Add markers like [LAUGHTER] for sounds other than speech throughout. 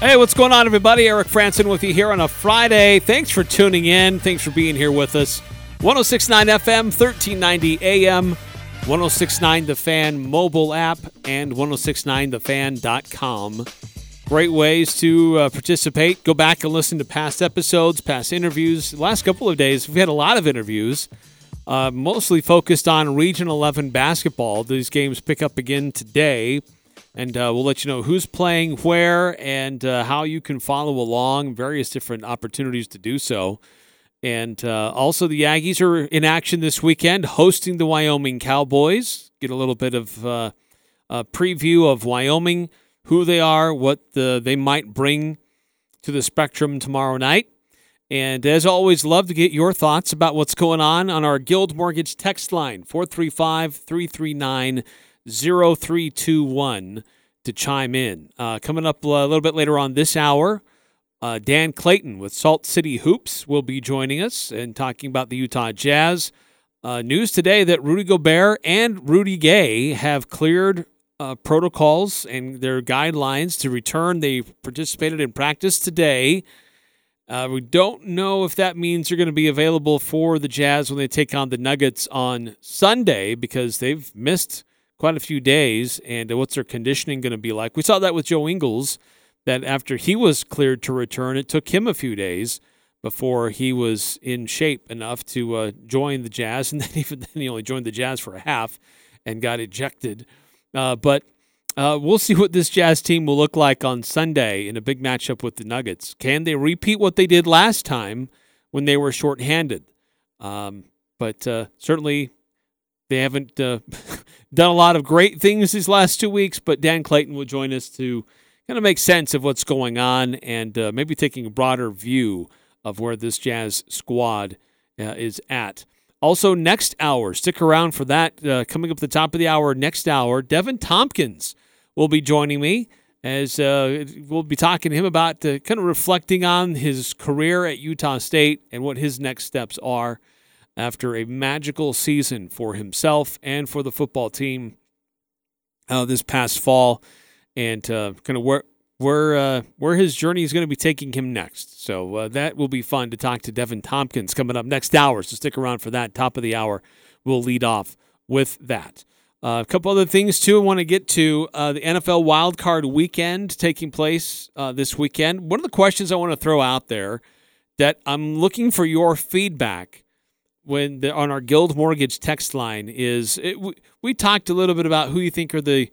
Hey, what's going on, everybody? Eric Frandsen with you here on a Friday. Thanks for tuning in. Thanks for being here with us. 1069 FM, 1390 AM, 1069 The Fan mobile app, and 1069thefan.com. Great ways to uh, participate. Go back and listen to past episodes, past interviews. The last couple of days, we've had a lot of interviews, uh, mostly focused on Region 11 basketball. These games pick up again today and uh, we'll let you know who's playing where and uh, how you can follow along. Various different opportunities to do so. And uh, also, the Aggies are in action this weekend, hosting the Wyoming Cowboys. Get a little bit of uh, a preview of Wyoming, who they are, what the, they might bring to the spectrum tomorrow night. And as always, love to get your thoughts about what's going on on our Guild Mortgage text line, 435 339 0321 to chime in. Uh, coming up a little bit later on this hour, uh, Dan Clayton with Salt City Hoops will be joining us and talking about the Utah Jazz. Uh, news today that Rudy Gobert and Rudy Gay have cleared uh, protocols and their guidelines to return. They participated in practice today. Uh, we don't know if that means they're going to be available for the Jazz when they take on the Nuggets on Sunday because they've missed quite a few days. And what's their conditioning going to be like? We saw that with Joe Ingles, that after he was cleared to return, it took him a few days before he was in shape enough to uh, join the Jazz. And [LAUGHS] then even then, he only joined the Jazz for a half and got ejected. Uh, but uh, we'll see what this Jazz team will look like on Sunday in a big matchup with the Nuggets. Can they repeat what they did last time when they were shorthanded? Um, but uh, certainly they haven't uh, [LAUGHS] done a lot of great things these last two weeks, but Dan Clayton will join us to kind of make sense of what's going on and uh, maybe taking a broader view of where this Jazz squad uh, is at. Also, next hour, stick around for that. Uh, coming up at the top of the hour, next hour, Deven Thompkins will be joining me as uh, we'll be talking to him about uh, kind of reflecting on his career at Utah State and what his next steps are after a magical season for himself and for the football team uh, this past fall, and uh, kind of where where uh, where his journey is going to be taking him next. So uh, that will be fun to talk to Deven Thompkins coming up next hour. So stick around for that. Top of the hour, we'll lead off with that. Uh, a couple other things too. I want to get to uh, the NFL Wild Card Weekend taking place this weekend. One of the questions I want to throw out there that I'm looking for your feedback when the, on our Guild Mortgage text line is it, we, we, talked a little bit about who you think are the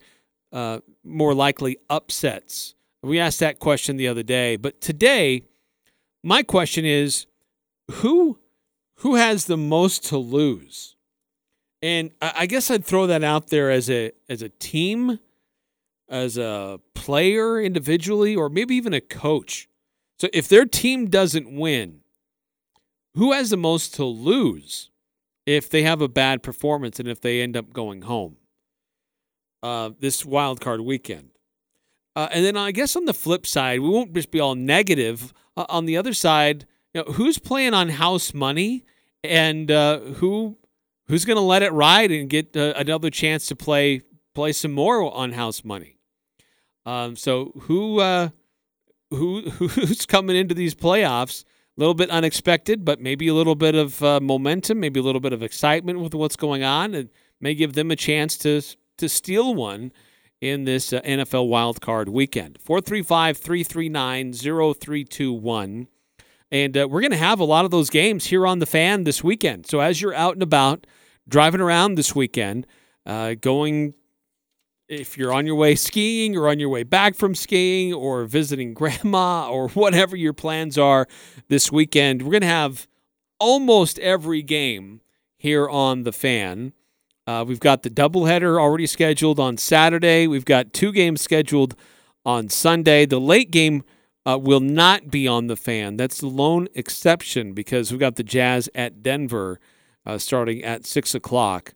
uh, more likely upsets. We asked that question the other day, but today my question is who who has the most to lose? And I, I guess I'd throw that out there as a as a team, as a player individually, or maybe even a coach. So if their team doesn't win, who has the most to lose if they have a bad performance and if they end up going home uh, this wild card weekend? Uh, and then I guess on the flip side, we won't just be all negative. Uh, on the other side, you know, who's playing on house money and uh, who who's going to let it ride and get uh, another chance to play play some more on house money? Um, so who uh, who [LAUGHS] who's coming into these playoffs? A little bit unexpected, but maybe a little bit of uh, momentum, maybe a little bit of excitement with what's going on, and may give them a chance to to steal one in this uh, NFL wildcard weekend. 435 339 0321. And uh, we're going to have a lot of those games here on the fan this weekend. So as you're out and about, driving around this weekend, uh, going, if you're on your way skiing or on your way back from skiing or visiting [LAUGHS] grandma or whatever your plans are this weekend, we're going to have almost every game here on the fan. Uh, we've got the doubleheader already scheduled on Saturday. We've got two games scheduled on Sunday. The late game uh, will not be on the fan. That's the lone exception because we've got the Jazz at Denver uh, starting at 6 o'clock.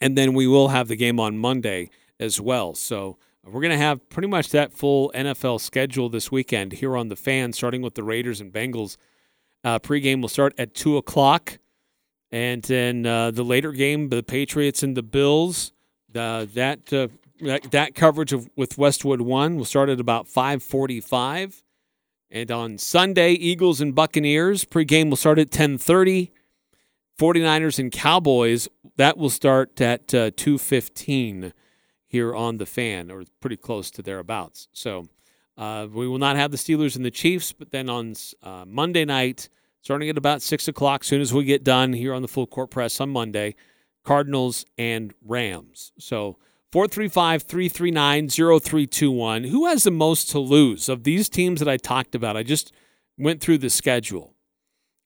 And then we will have the game on Monday as well. So we're going to have pretty much that full NFL schedule this weekend here on the fan, starting with the Raiders and Bengals. Uh, pregame will start at 2 o'clock. And then uh, the later game, the Patriots and the Bills, uh, that, uh, that coverage of with Westwood One will start at about 5:45. And on Sunday, Eagles and Buccaneers pregame will start at 10:30. 49ers and Cowboys that will start at uh, 2:15 here on the fan, or pretty close to thereabouts. So uh, we will not have the Steelers and the Chiefs, but then on uh, Monday night starting at about 6 o'clock, soon as we get done here on the full court press on Monday, Cardinals and Rams. So 435 339 0321. Who has the most to lose of these teams that I talked about? I just went through the schedule.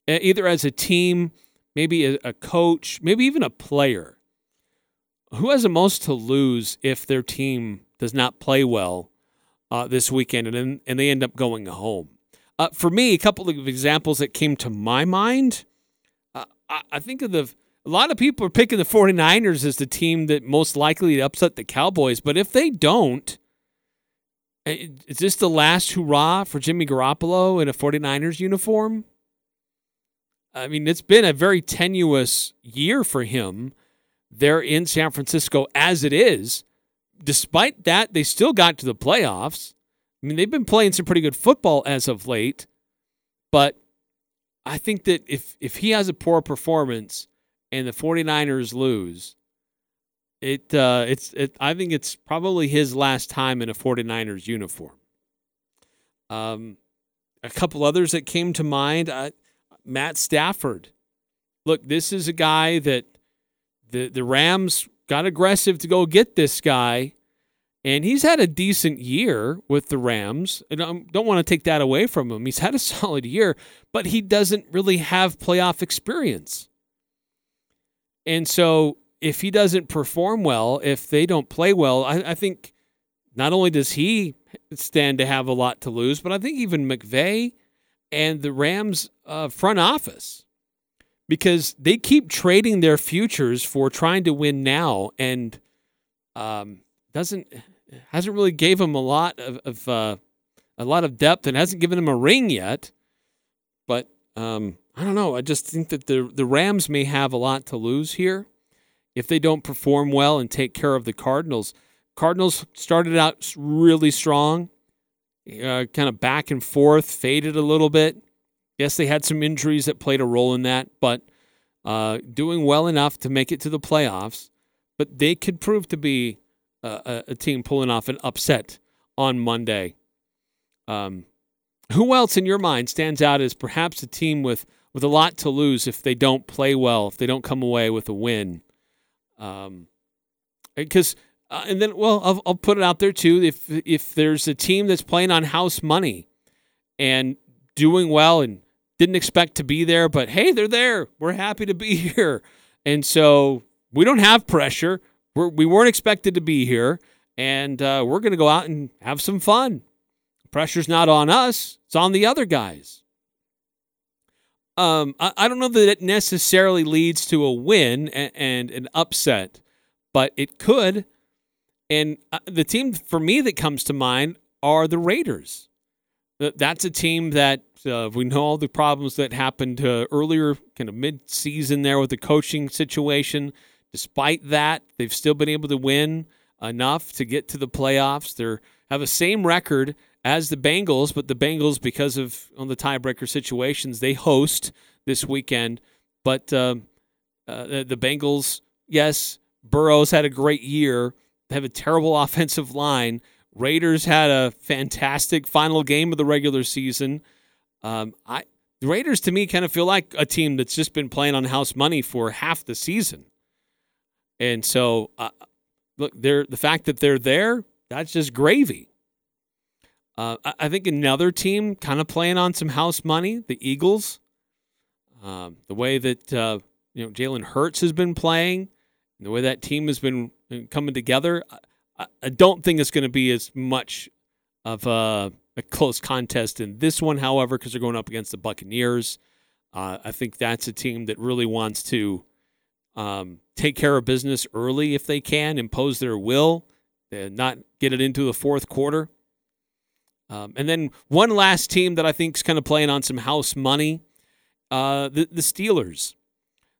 Either as a team, maybe a, a coach, maybe even a player. Who has the most to lose if their team does not play well uh, this weekend and, and they end up going home? Uh, for me, a couple of examples that came to my mind. Uh, I, I, think of the a lot of people are picking the 49ers as the team that most likely to upset the Cowboys, but if they don't, eh, is this the last hurrah for Jimmy Garoppolo in a 49ers uniform? I mean, it's been a very tenuous year for him there in San Francisco as it is. Despite that, they still got to the playoffs. I mean, they've been playing some pretty good football as of late, but I think that if if he has a poor performance and the 49ers lose, it uh, it's it, I think it's probably his last time in a 49ers uniform. Um, a couple others that came to mind, uh, Matt Stafford. Look, this is a guy that the the Rams got aggressive to go get this guy and he's had a decent year with the Rams. And I don't want to take that away from him. He's had a [LAUGHS] solid year, but he doesn't really have playoff experience. And so if he doesn't perform well, if they don't play well, I, I think not only does he stand to have a lot to lose, but I think even McVay and the Rams uh, front office, because they keep trading their futures for trying to win now, and um, doesn't hasn't really gave him a lot of, of uh, a lot of depth and hasn't given him a ring yet. But um, I don't know. I just think that the the Rams may have a lot to lose here if they don't perform well and take care of the Cardinals. Cardinals started out really strong, uh, kind of back and forth, faded a little bit. Yes, they had some injuries that played a role in that, but uh, doing well enough to make it to the playoffs. But they could prove to be a, a team pulling off an upset on Monday. Um, who else in your mind stands out as perhaps a team with, with a lot to lose if they don't play well, if they don't come away with a win? Um, because uh, and then well, I'll, I'll put it out there too. If if there's a team that's playing on house money and doing well and didn't expect to be there, but hey, they're there. We're happy to be [LAUGHS] here, and so we don't have pressure we're, we weren't expected to be here, and uh, we're going to go out and have some fun. Pressure's not on us; it's on the other guys. Um, I, I don't know that it necessarily leads to a win and, and an upset, but it could. And uh, the team for me that comes to mind are the Raiders. That's a team that uh, we know all the problems that happened uh, earlier, kind of mid-season there with the coaching situation. Despite that, they've still been able to win enough to get to the playoffs. They have the same record as the Bengals, but the Bengals, because of on the tiebreaker situations, they host this weekend. But uh, uh, the, the Bengals, yes, Burrow's had a great year. They have a terrible [LAUGHS] offensive line. Raiders had a fantastic final game of the regular season. Um, I the Raiders to me kind of feel like a team that's just been playing on house money for half the season, and so uh, look, they're the fact that they're there, that's just gravy. Uh, I, I think another team kind of playing on some house money, the Eagles. Um, the way that uh, you know Jalen Hurts has been playing, the way that team has been uh, coming together, I, I don't think it's going to be as much of a, a, close contest in this one. However, because they're going up against the Buccaneers, uh, I think that's a team that really wants to um, take care of business early if they can, impose their will, and not get it into the fourth quarter. Um, and then one last team that I think is kind of playing on some house money, uh, the the Steelers.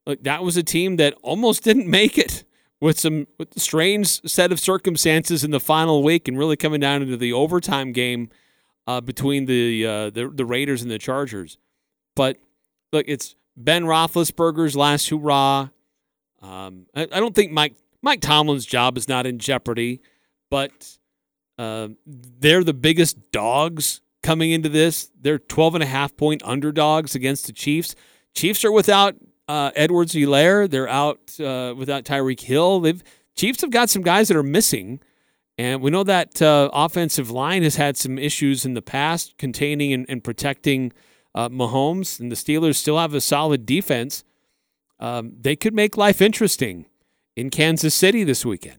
Look, that was a team that almost didn't make it with some with strange set of circumstances in the final week, and really coming down into the overtime game uh, between the, uh, the the Raiders and the Chargers. But look, it's Ben Roethlisberger's last hurrah. Um, I, I, don't think Mike Mike Tomlin's job is not in jeopardy, but uh, they're the biggest dogs coming into this. They're 12 and a half point underdogs against the Chiefs. Chiefs are without uh, Edwards-Helaire. They're out uh, without Tyreek Hill. They've Chiefs have got some guys that are missing. And we know that uh, offensive line has had some issues in the past containing and, and protecting uh, Mahomes, and the Steelers still have a solid defense um, they could make life interesting in Kansas City this weekend.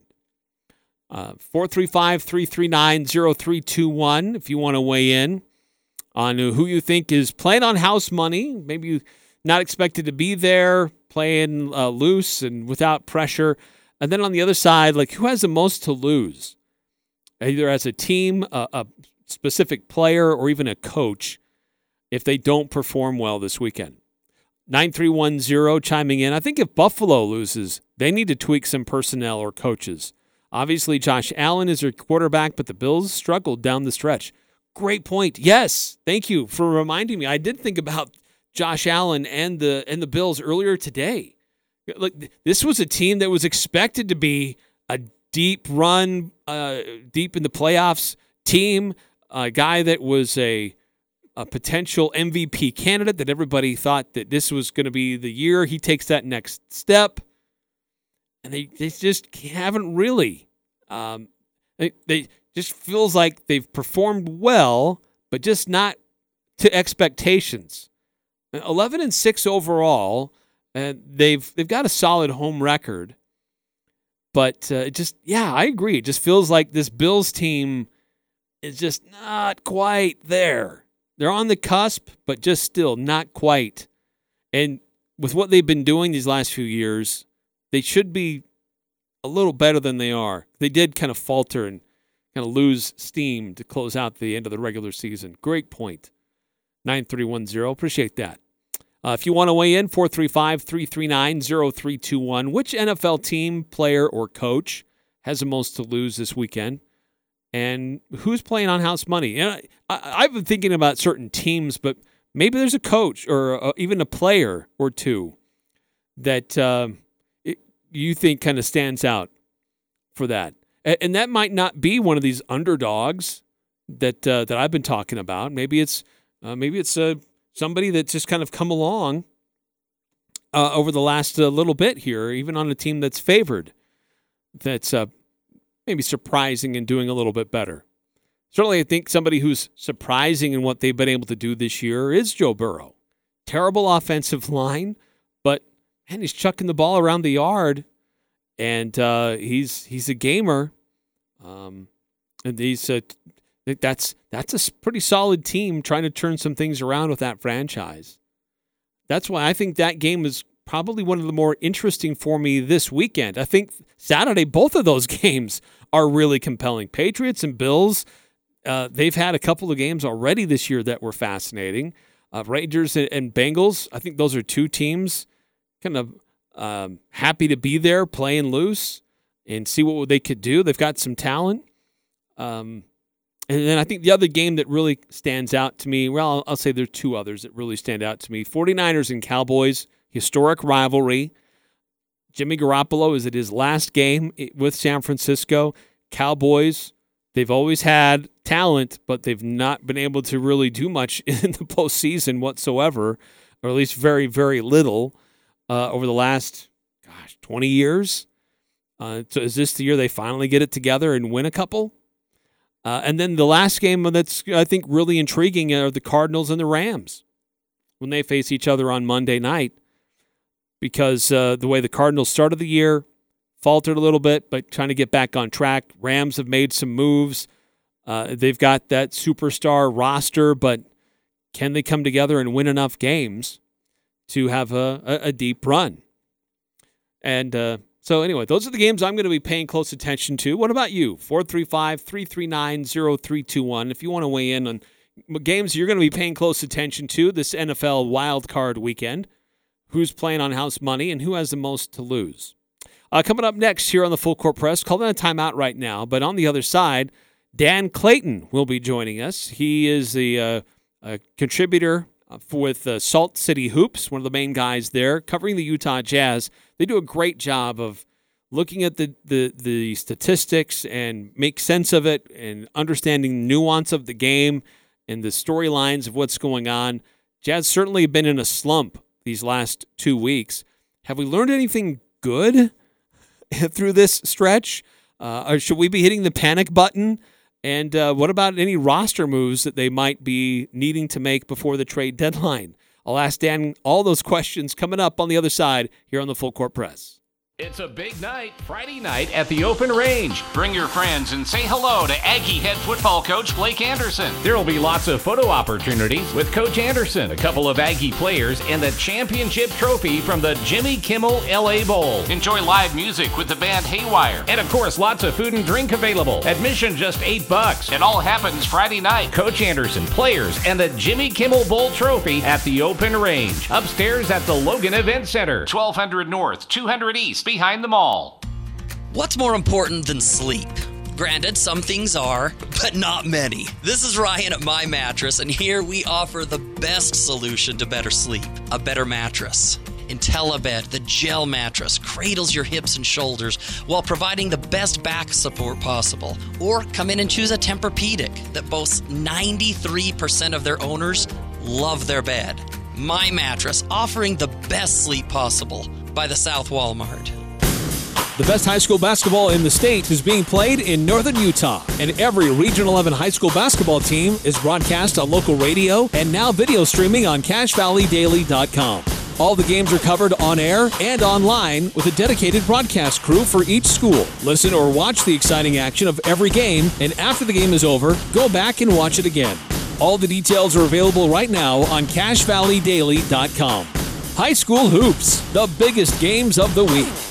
Uh, 435 339 0321 if you want to weigh in on who you think is playing on house money, maybe not expected to be there, playing uh, loose and without pressure. And then on the other side, like who has the most to lose, either as a team, a, a specific player, or even a coach, if they don't perform well this weekend. 9310 chiming in. I think if Buffalo loses, they need to tweak some personnel or coaches. Obviously, Josh Allen is their quarterback, but the Bills struggled down the stretch. Great point. Yes, thank you for reminding me. I did think about Josh Allen and the and the Bills earlier today. Look, this was a team that was expected to be a deep run, uh, deep in the playoffs team. A guy that was a a potential MVP candidate that everybody thought that this was going to be the year he takes that next step. And they, they just haven't really. Um, they, they just feels like they've performed well, but just not to expectations. 11 and 6 overall. And they've they've got a solid home record. But uh, it just yeah, I agree. It just feels like this Bills team is just not quite there. They're on the cusp, but just still not quite. And with what they've been doing these last few years, they should be a little better than they are. They did kind of falter and kind of lose steam to close out the end of the regular season. Great point. 9310. Appreciate that. Uh, if you want to weigh in, 435 339 0321. Which NFL team, player, or coach has the most to lose this weekend? and who's playing on house money. And I, have been thinking about certain teams, but maybe there's a coach or a, even a player or two that uh, it, you think kind of stands out for that. And, and, that might not be one of these underdogs that uh, that I've been talking about. Maybe it's uh, maybe it's uh, somebody that's just kind of come along uh, over the last uh, little bit here, even on a team that's favored. That's maybe surprising and doing a little bit better. Certainly, I think somebody who's surprising in what they've been able to do this year is Joe Burrow. Terrible offensive [LAUGHS] line, but man, he's chucking the ball around the yard, and uh, he's he's a gamer. Um, and he's a, that's that's a pretty solid team trying to turn some things around with that franchise. That's why I think that game is probably one of the more interesting for me this weekend. I think Saturday, both of those [LAUGHS] games are really compelling. Patriots and Bills, uh, they've had a couple of games already this year that were fascinating. Uh, Raiders and, and, Bengals, I think those are two teams kind of um, happy to be there playing loose. and see what they could do. They've got some talent. Um, and then I think the other game that really stands out to me, well, I'll, I'll say there are two others that really stand out to me 49ers and Cowboys, historic rivalry. Jimmy Garoppolo is at his last game with San Francisco. Cowboys, they've always had talent, but they've not been able to really do much [LAUGHS] in the postseason whatsoever, or at least very, very little uh, over the last, gosh, 20 years. Uh, so is this the year they finally get it together and win a couple? Uh, and then the last game that's I think really intriguing are the Cardinals and the Rams when they face each other on Monday night, because uh, the way the Cardinals started the year faltered a little bit, but trying to get back on track. Rams have made some moves. Uh, they've got that superstar roster, but can they come together and win enough games to have a, a, a deep run? And uh, so, anyway, those are the games I'm going to be paying close attention to. What about you? 435 339 0321. If you want to weigh in on games you're going to be paying close attention to this NFL wild card weekend, who's playing on house money, and who has the most to lose. Uh, coming up next here on the Full Court Press, calling a timeout right now, but on the other side, Dan Clayton will be joining us. He is the uh, contributor with uh, Salt City Hoops, one of the main guys there, covering the Utah Jazz. They do a great job of looking at the, the, the statistics and make sense of it and understanding the nuance of the game and the storylines of what's going on. Jazz certainly have been in a slump these last two weeks. Have we learned anything good [LAUGHS] through this stretch? Uh, or should we be hitting the panic button? And uh, what about any roster moves that they might be needing to make before the trade deadline? I'll ask Dan all those questions coming up on the other side here on the Full Court Press. It's a big night, Friday night at the Open Range. Bring your friends and say hello to Aggie head football coach Blake Anderson. There will be lots of photo opportunities with Coach Anderson, a couple of Aggie players, and the championship trophy from the Jimmy Kimmel LA Bowl. Enjoy live music with the band Haywire. And of course, lots of food and drink available. Admission just eight bucks. It all happens Friday night. Coach Anderson, players, and the Jimmy Kimmel Bowl trophy at the Open Range. Upstairs at the Logan Event Center. 1200 North, 200 East behind them all. What's more important than sleep? Granted, some things are, but not many. This is Ryan at My Mattress, and here we offer the best solution to better sleep a better mattress. IntelliBed, the gel mattress, cradles your hips and shoulders while providing the best back support possible. Or come in and choose a Tempur-Pedic that boasts 93% of their owners love their bed. My Mattress, offering the best sleep possible by the South Walmart. The best high school basketball in the state is being played in northern Utah, and every Region 11 high school basketball team is broadcast on local radio and now video streaming on CacheValleyDaily.com. All the games are covered on air and online with a dedicated broadcast crew for each school. Listen or watch the exciting action of every game, and after the game is over, go back and watch it again. All the details are available right now on CacheValleyDaily.com. High School Hoops, the biggest games of the week.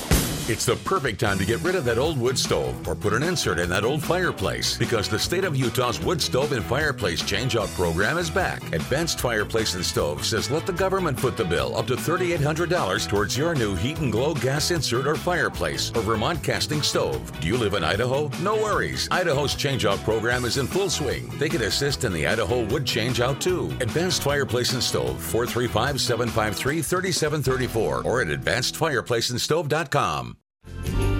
It's the perfect time to get rid of that old wood stove or put an insert in that old fireplace because the state of Utah's wood stove and fireplace changeout program is back. Advanced Fireplace and Stove says let the government foot the bill up to $3,800 towards your new heat and glow gas insert or fireplace or Vermont casting stove. Do you live in Idaho? No worries. Idaho's changeout program is in full swing. They can assist in the Idaho wood changeout too. Advanced Fireplace and Stove 435 753 3734 or at advancedfireplaceandstove.com.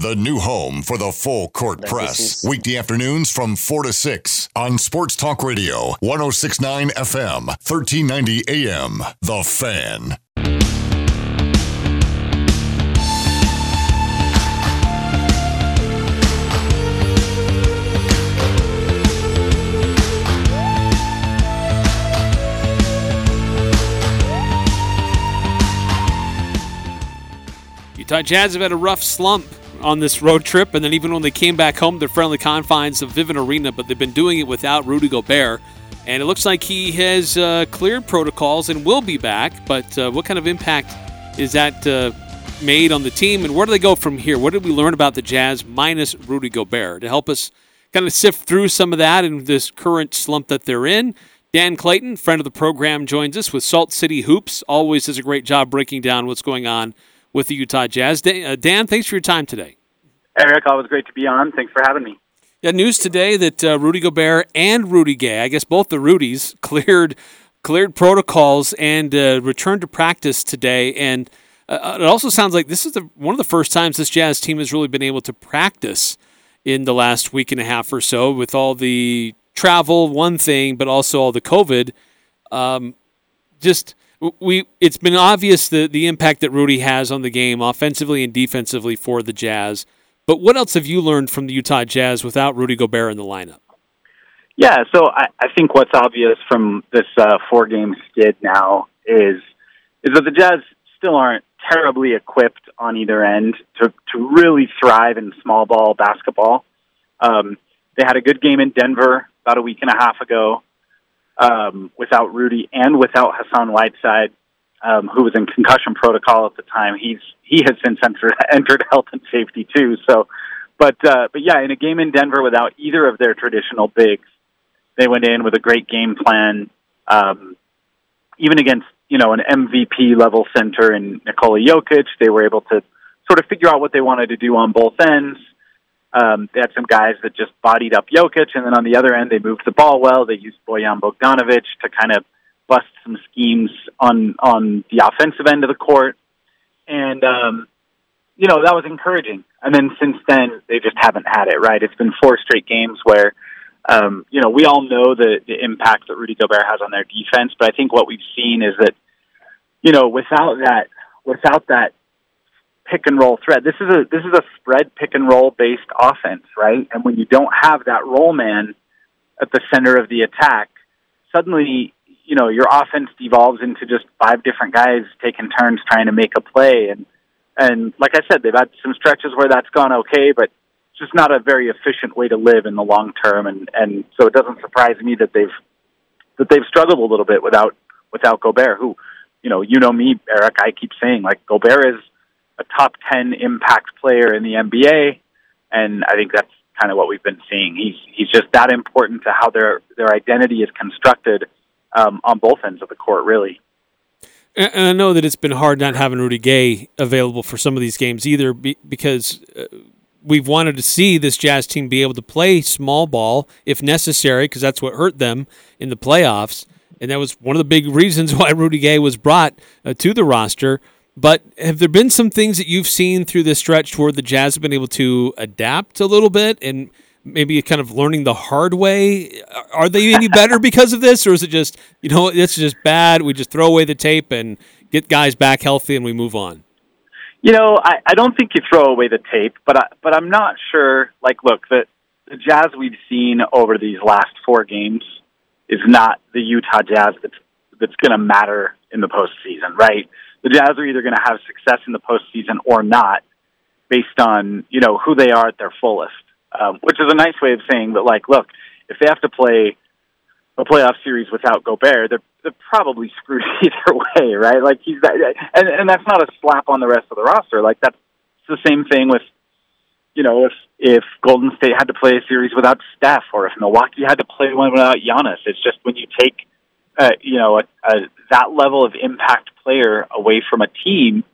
The new home for the full court press. Weekday afternoons from 4 to 6 on Sports Talk Radio, 1069 FM, 1390 AM. The Fan. Utah Jazz have had a rough slump on this road trip, and then even when they came back home, the friendly confines of Vivint Arena, but they've been doing it without Rudy Gobert. And it looks like he has uh, cleared protocols and will be back. But uh, what kind of impact is that uh, made on the team, and where do they go from here? What did we learn about the Jazz minus Rudy Gobert to help us kind of sift through some of that in this current slump that they're in? Dan Clayton, friend of the program, joins us with Salt City Hoops. Always does a great job breaking down what's going on with the Utah Jazz. Uh, Dan, thanks for your time today. Eric, always great to be on. Thanks for having me. Yeah, news today that uh, Rudy Gobert and Rudy Gay, I guess both the Rudies, [LAUGHS] cleared cleared protocols and uh, returned to practice today. And uh, it also sounds like this is the, one of the first times this Jazz team has really been able to practice in the last week and a half or so with all the travel, one thing, but also all the COVID. Um, just we it's been obvious the the impact that Rudy has on the game offensively and defensively for the Jazz. But what else have you learned from the Utah Jazz without Rudy Gobert in the lineup? Yeah, so I, I think what's obvious from this uh, four game skid now is is that the Jazz still aren't terribly equipped on either end to to really thrive in small ball basketball. Um, they had a good game in Denver about a week and a half ago um, without Rudy and without Hassan Whiteside, um, who was in concussion protocol at the time. He's he has since entered, [LAUGHS] entered health and safety too. So, but uh, but yeah, in a game in Denver without either of their traditional bigs, they went in with a great game plan. Um, even against you know an MVP level center in Nikola Jokic, they were able to sort of figure out what they wanted to do on both ends. Um, they had some guys that just bodied up Jokic, and then on the other end, they moved the ball well. They used Bojan Bogdanovic to kind of bust some schemes on on the offensive end of the court, and um, you know that was encouraging. And then since then, they just haven't had it. Right? It's been four straight games where. Um, you know, we all know the, the impact that Rudy Gobert has on their defense, but I think what we've seen is that, you know, without that, without that pick and roll threat. This is a this is a spread pick and roll based offense, right? And when you don't have that roll man at the center of the attack, suddenly you know your offense devolves into just five different guys taking turns trying to make a play and and like I said, they've had some stretches where that's gone okay, but it's just not a very efficient way to live in the long term and and so it doesn't surprise me that they've that they've struggled a little bit without without Gobert who you know, you know me, Eric, I keep saying like Gobert is a top 10 impact player in the NBA. And I think that's kind of what we've been seeing. He's, he's just that important to how their, their identity is constructed um, on both ends of the court, really. And I know that it's been hard not having Rudy Gay available for some of these games either because uh, we've wanted to see this Jazz team be able to play small ball if necessary because that's what hurt them in the playoffs. And that was one of the big reasons [LAUGHS] why Rudy Gay was brought uh, to the roster. But have there been some things that you've seen through this stretch where the Jazz have been able to adapt a little bit and maybe kind of learning the hard way? Are they any [LAUGHS] better because of this, or is it just you know it's just bad? We just throw away the tape and get guys back healthy and we move on. You know, I, I don't think you throw away the tape, but I, but I'm not sure. Like, look, the the Jazz we've seen over these last four games is not the Utah Jazz that's that's going to matter in the postseason, right? The Jazz are either going to have success in the postseason or not, based on you know who they are at their fullest. Um, which is a nice way of saying that, like, look, if they have to play a playoff series without Gobert, they're they're probably [LAUGHS] screwed either way, right? Like he's that, and and that's not a slap on the rest of the roster. Like that's the same thing with, you know, if if Golden State had to play a series without Steph, or if Milwaukee had to play one without Giannis. It's just when you take uh, you know, a, a, that level of impact player away from a team,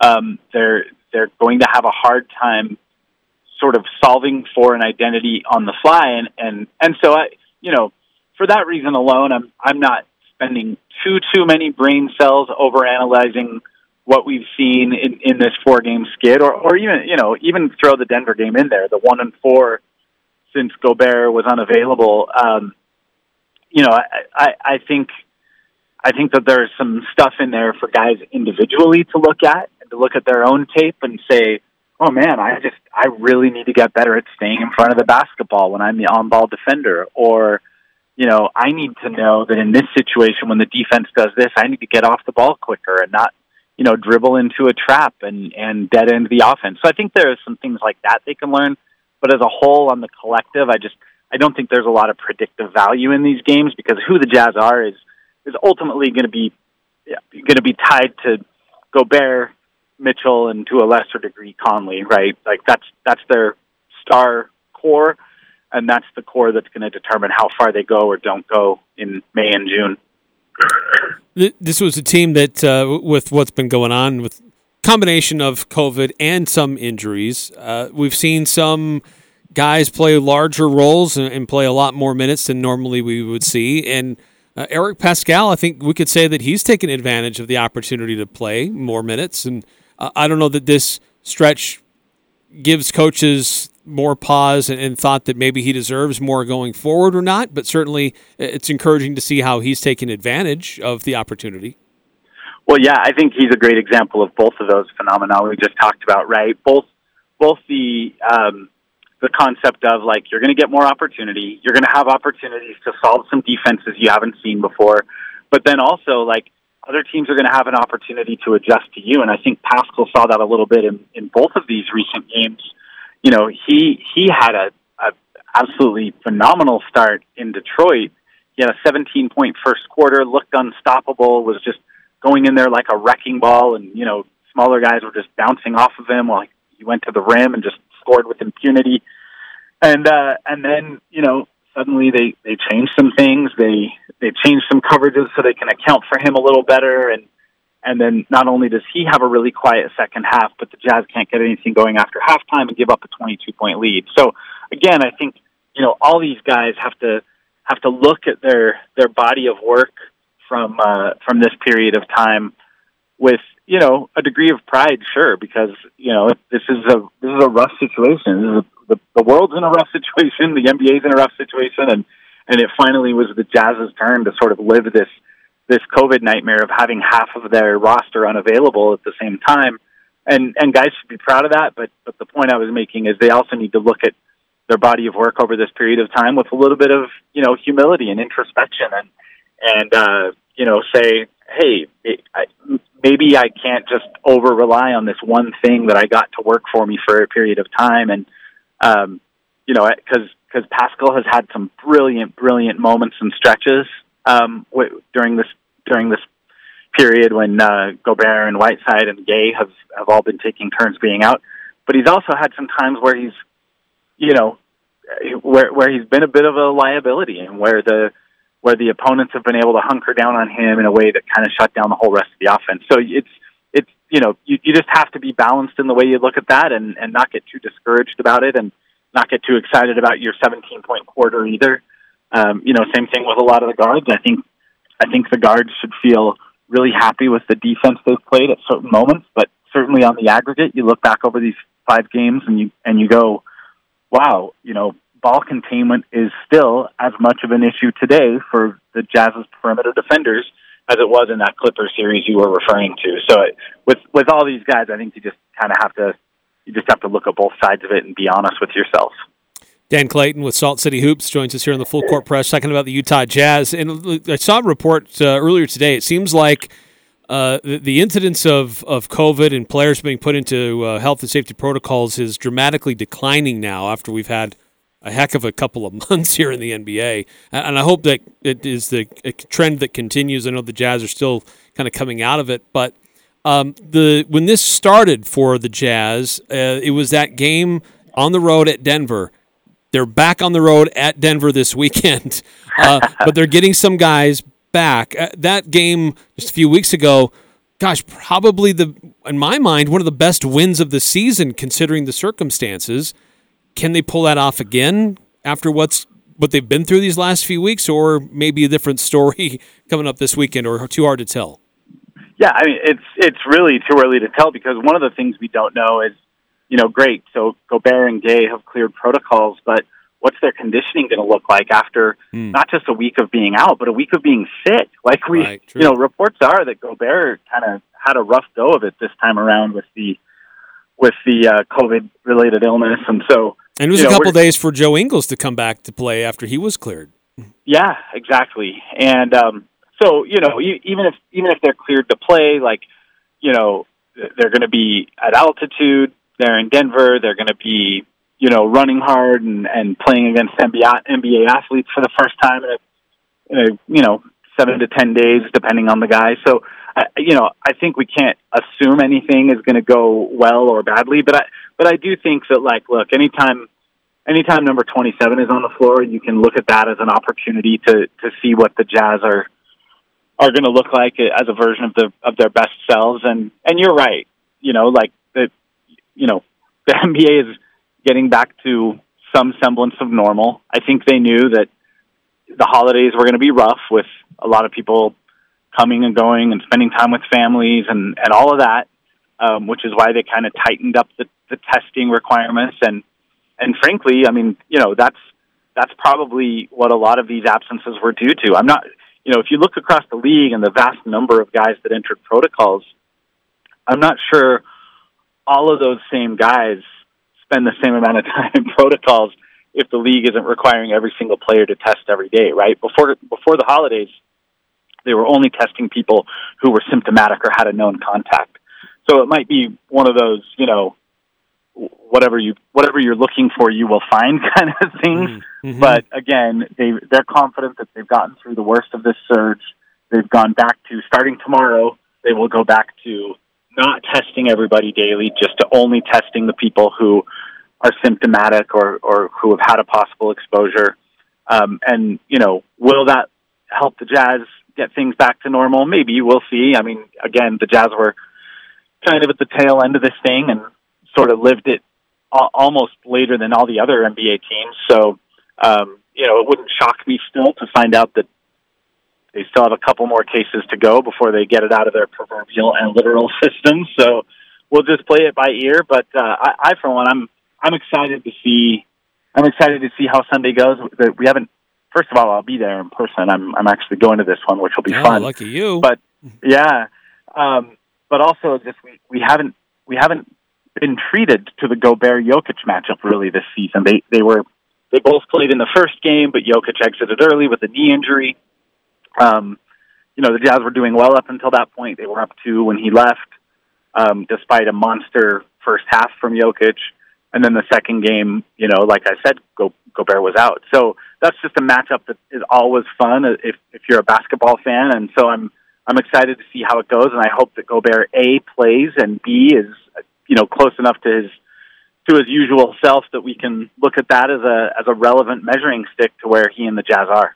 um, they're they're going to have a hard time sort of solving for an identity on the fly, and and and so I, you know, for that reason alone, I'm I'm not spending too too many brain cells over analyzing what we've seen in, in this four game skid, or or even you know even throw the Denver game in there, the one and four since Gobert was unavailable. Um, you know, I, I, I think I think that there's some stuff in there for guys individually to look at and to look at their own tape and say, "Oh man, I just I really need to get better at staying in front of the basketball when I'm the on-ball defender," or you know, I need to know that in this situation when the defense does this, I need to get off the ball quicker and not you know, dribble into a trap and and dead end the offense. So I think there are some things like that they can learn. But as a whole, on the collective, I just I don't think there's a lot of predictive value in these games because who the Jazz are is is ultimately going to be yeah, going to be tied to Gobert, Mitchell, and to a lesser degree Conley. Right? Like that's that's their star core, and that's the core that's going to determine how far they go or don't go in May and June. This was a team that, uh, with what's been going on with combination of COVID and some injuries, uh, we've seen some guys play larger roles and, and, play a lot more minutes than normally we would see. And uh, Eric Paschall, I think we could say that he's taken advantage of the opportunity to play more minutes. And uh, I don't know that this stretch gives coaches more pause and, and, thought that maybe he deserves more going forward or not, but certainly it's encouraging to see how he's taken advantage of the opportunity. Well, yeah, I think he's a great example of both of those phenomena we just talked about, right? Both, both the um, the concept of like you're going to get more opportunity, you're going to have opportunities to solve some defenses you haven't seen before, but then also like other teams are going to have an opportunity to adjust to you, and I think Paschall saw that a little bit in, in both of these recent games you know, he he had a, a absolutely phenomenal start in Detroit. He had a 17 point first quarter, looked unstoppable, was just going in there like a wrecking ball, and you know, smaller guys were just bouncing off of him while he went to the rim and just scored with impunity. And uh, and then you know, suddenly they they changed some things. They they changed some coverages so they can account for him a little better and and then not only does he have a really quiet second half, but the Jazz can't get anything going after halftime and give up a 22 point lead. So again, I think, you know, all these guys have to, have to look at their, their body of work from, uh, from this period of time with, you know, a degree of pride, sure, because, you know, this is a, this is a rough situation. This is a, the, the world's in a rough [LAUGHS] situation. The NBA's in a rough situation. And, and it finally was the Jazz's turn to sort of live this, this COVID nightmare of having half of their roster unavailable at the same time. And and guys should be proud of that. But but the point I was making is they also need to look at their body of work over this period of time with a little bit of you know humility and introspection and and uh, you know say hey I, maybe I can't just over rely on this one thing that I got to work for me for a period of time and um, you know because because Paschall has had some brilliant brilliant moments and stretches um, w- during this during this period when uh, Gobert and Whiteside and Gay have have all been taking turns being out. But he's also had some times where he's, you know, where where he's been a bit of a liability and where the where the opponents have been able to hunker down on him in a way that kind of shut down the whole rest of the offense. So it's it's you know you you just have to be balanced in the way you look at that and and not get too discouraged about it and not get too excited about your 17 point quarter either. Um, you know, same thing with a lot of the guards. I think I think the guards should feel really happy with the defense they've played at certain moments, but certainly on the aggregate, you look back over these five games and you and you go, wow, you know, ball containment is still as much of an issue today for the Jazz's perimeter defenders as it was in that Clipper series you were referring to. So with with all these guys, I think you just kind of have to you just have to look at both sides of it and be honest with yourself. Dan Clayton with Salt City Hoops joins us here in the full court press talking about the Utah Jazz. And I saw a report uh, earlier today. It seems like uh, the, the, incidence of, of COVID and players being put into uh, health and safety protocols is dramatically declining now after we've had a heck of a couple of [LAUGHS] months here in the NBA. And I hope that it is the trend that continues. I know the Jazz are still kind of coming out of it, but um, the when this started for the Jazz, uh, it was that game on the road at Denver they're back on the road at Denver this weekend, [LAUGHS] uh, but they're getting some guys back. Uh, that game just a few weeks ago, gosh, probably the in my mind one of the best wins of the season considering the circumstances. Can they pull that off again after what's what they've been through these last few weeks, or maybe a different story [LAUGHS] coming up this weekend, or too hard to tell? Yeah, I mean it's it's really too early to tell because one of the things we don't know is you know, great. So Gobert and Gay have cleared protocols, but what's their conditioning going to look like after mm. not just a week of being out, but a week of being sick? Like we, right, you know, reports are that Gobert kind of had a rough go of it this time around with the with the uh, COVID related illness, and so and it was a know, couple days for Joe Ingles to come back to play after he was cleared. Yeah, exactly. And um, so you know, even if even if they're cleared to play, like you know, they're going to be at altitude. They're in Denver. They're going to be, you know, running hard and, and playing against NBA, NBA athletes for the first time in a, in a, you know, seven to 10 days, depending on the guy. So, you know, I think we can't assume anything is going to go well or badly, but I, but I do think that like, look, anytime, anytime number 27 is on the floor, you can look at that as an opportunity to, to see what the Jazz are, are going to look like as a version of the of their best selves. And and you're right, you know, like the you know the [LAUGHS] NBA is getting back to some semblance of normal. I think they knew that the holidays were going to be rough with a lot of people coming and going and spending time with families and and all of that, um, which is why they kind of tightened up the, the testing requirements and and frankly, I mean, you know, that's that's probably what a lot of these absences were due to. I'm not you know, if you look across the league and the vast number of guys that entered protocols, I'm not sure all of those same guys spend the same amount of time in [LAUGHS] protocols if the league isn't requiring every single player to test every day, right? Before before the holidays, they were only testing people who were symptomatic or had a known contact. So it might be one of those, you know, whatever you whatever you're looking for, you will find [LAUGHS] kind of things. Mm-hmm. mm-hmm. But again, they they're confident that they've gotten through the worst of this surge. They've gone back to starting tomorrow. They will go back to not testing everybody daily, just to only testing the people who are symptomatic or or who have had a possible exposure. Um, and you know, will that help the Jazz get things back to normal? Maybe we'll see. I mean, again, the Jazz were kind of at the tail end of this thing, and sort of lived it almost later than all the other NBA teams. So, um, you know, it wouldn't shock me still to find out that they still have a couple more cases to go before they get it out of their proverbial and literal [LAUGHS] system. So we'll just play it by ear. But uh, I, I, for one, I'm I'm excited to see. I'm excited to see how Sunday goes. We haven't. First of all, I'll be there in person. I'm I'm actually going to this one, which will be oh, fun. Lucky you. But yeah, um, but also just we, we haven't we haven't been treated to the Gobert Jokic matchup really this season. They they were they both played in the first game, but Jokic exited early with a knee injury. Um, you know, the Jazz were doing well up until that point. They were up two when he left, um, despite a monster first half from Jokic. And then the second game, you know, like I said, Go, Gobert was out. So that's just a matchup that is always fun if if you're a basketball fan. And so I'm I'm excited to see how it goes, and I hope that Gobert a plays and b is you know close enough to his to his usual self that we can look at that as a as a relevant measuring stick to where he and the Jazz are.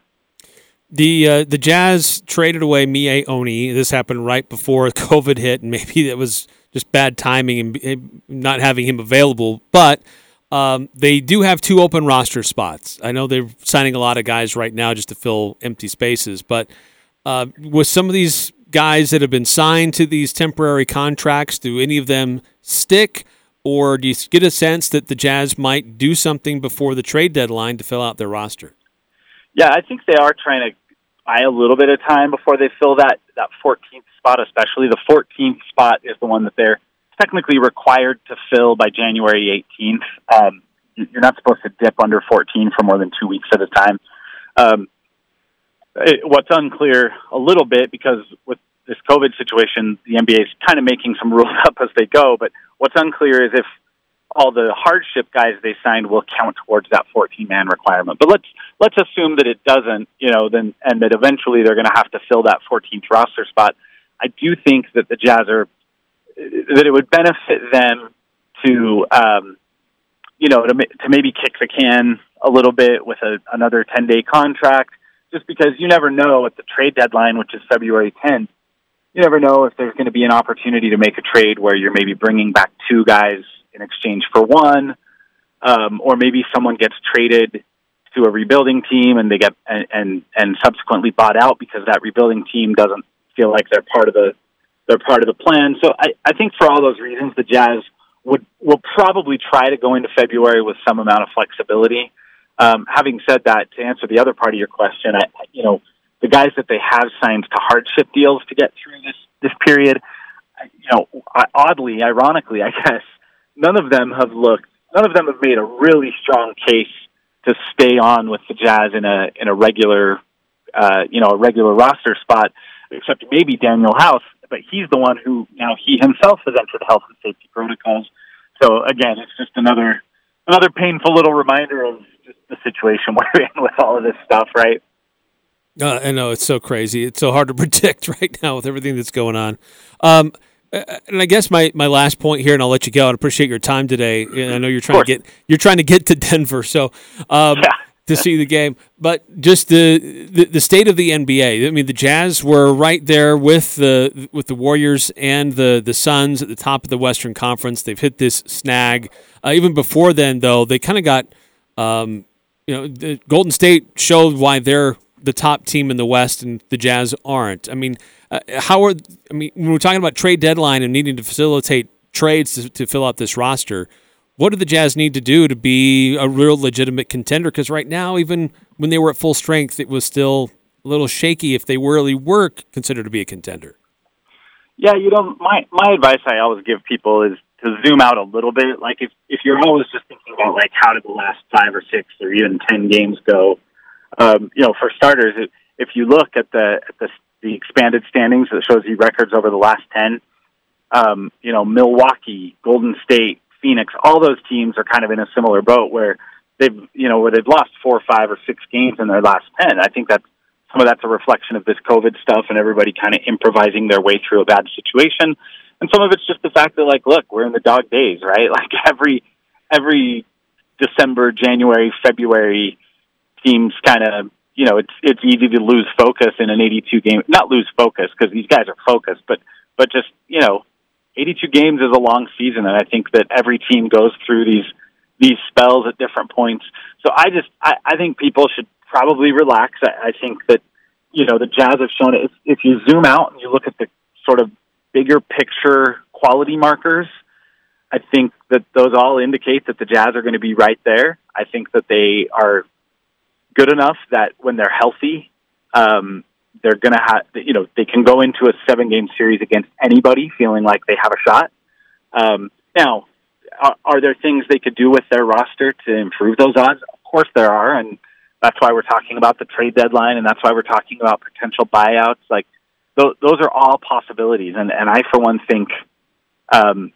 The uh, the Jazz traded away Miye Oni. This happened right before [LAUGHS] COVID hit, and maybe that was just bad timing and not having him available. But um, they do have two open roster spots. I know they're signing a lot of guys right now just to fill empty spaces. But uh, with some of these guys that have been signed to these temporary contracts, do any of them stick? Or do you get a sense that the Jazz might do something before the trade deadline to fill out their roster? Yeah, I think they are trying to buy a little bit of time before they fill that, that 14th spot, especially. The 14th spot is the one that they're technically required to fill by January 18th. Um, you're not supposed to dip under 14 for more than two weeks at a time. Um, it, what's unclear a little bit because with this COVID situation, the NBA is kind of making some rules [LAUGHS] up as they go. But what's unclear is if all the hardship guys they signed will count towards that 14 man requirement. But let's let's assume that it doesn't, you know, then and that eventually they're going to have to fill that 14th roster spot. I do think that the Jazz are that it would benefit them to um, you know to to maybe kick the can a little bit with a, another 10 day contract. Just because you never know at the trade deadline, which is February 10th, you never know if there's going to be an opportunity to make a trade where you're maybe bringing back two guys in exchange for one, um, or maybe someone gets traded to a rebuilding team and they get and, and and subsequently bought out because that rebuilding team doesn't feel like they're part of the they're part of the plan. So I, I think for all those reasons, the Jazz would will probably try to go into February with some amount of flexibility. Um, having said that, to answer the other part of your question, I, you know, the guys that they have signed to hardship deals to get through this this period, you know, oddly, ironically, I guess, none of them have looked, none of them have made a really strong case to stay on with the Jazz in a in a regular, uh, you know, a regular roster spot, except maybe Danuel House. But he's the one who now he himself has entered health and safety protocols. So again, it's just another another painful little reminder of just the situation [LAUGHS] we're in with all of this stuff, right? Uh, I know it's so crazy. It's so hard to [LAUGHS] predict right now with everything that's going on. Um, and I guess my, my last point here, and I'll let you go. I appreciate your time today. I know you're trying to get you're trying to get to Denver, so um, yeah. To see the game. But just the, the, the state of the NBA. I mean, the Jazz were right there with the with the Warriors and the the Suns at the top of the Western Conference. They've hit this snag. Uh, even before then, though, they kind of got. Um, you know, the Golden State showed why they're the top team in the West and the Jazz aren't. I mean, uh, how are I mean when we're talking about trade deadline and needing to facilitate trades to, to fill out this roster, what do the Jazz need to do to be a real legitimate contender? Because right now, even when they were at full strength, it was still a little shaky if they really were considered to be a contender. Yeah, you know, my my advice I always give people is to zoom out a little bit. Like if if you're always just thinking about like how did the last five or six or even ten games go, um, you know, for starters, if you look at the at the, the expanded standings that shows you records over the last ten, um, you know, Milwaukee, Golden State, Phoenix, all those teams are kind of in a similar boat where they've you know where they've lost four, five, or six games in their last ten. I think that's some of that's a reflection of this COVID stuff and everybody kind of improvising their way through a bad situation, and some of it's just the fact that like, look, we're in the dog days, right? [LAUGHS] Like every every December, January, February teams kind of you know it's it's easy to lose focus in an 82 game not lose focus because these guys are focused but but just you know 82 games is a long season and I think that every team goes through these these spells at different points. So I just I, I think people should probably relax. I, I think that you know the Jazz have shown it. If, if you zoom out and you look at the sort of bigger picture quality markers I think that those all indicate that the Jazz are going to be right there. I think that they are good enough that when they're healthy, um, they're going to have, you know, they can go into a seven game series against anybody feeling like they have a shot. Um, now, are, are there things they could do with their roster to improve those odds? Of course there are. And that's why we're talking about the trade deadline. And that's why we're talking about potential buyouts. Like th- those are all possibilities. And, and I, for one, think, um,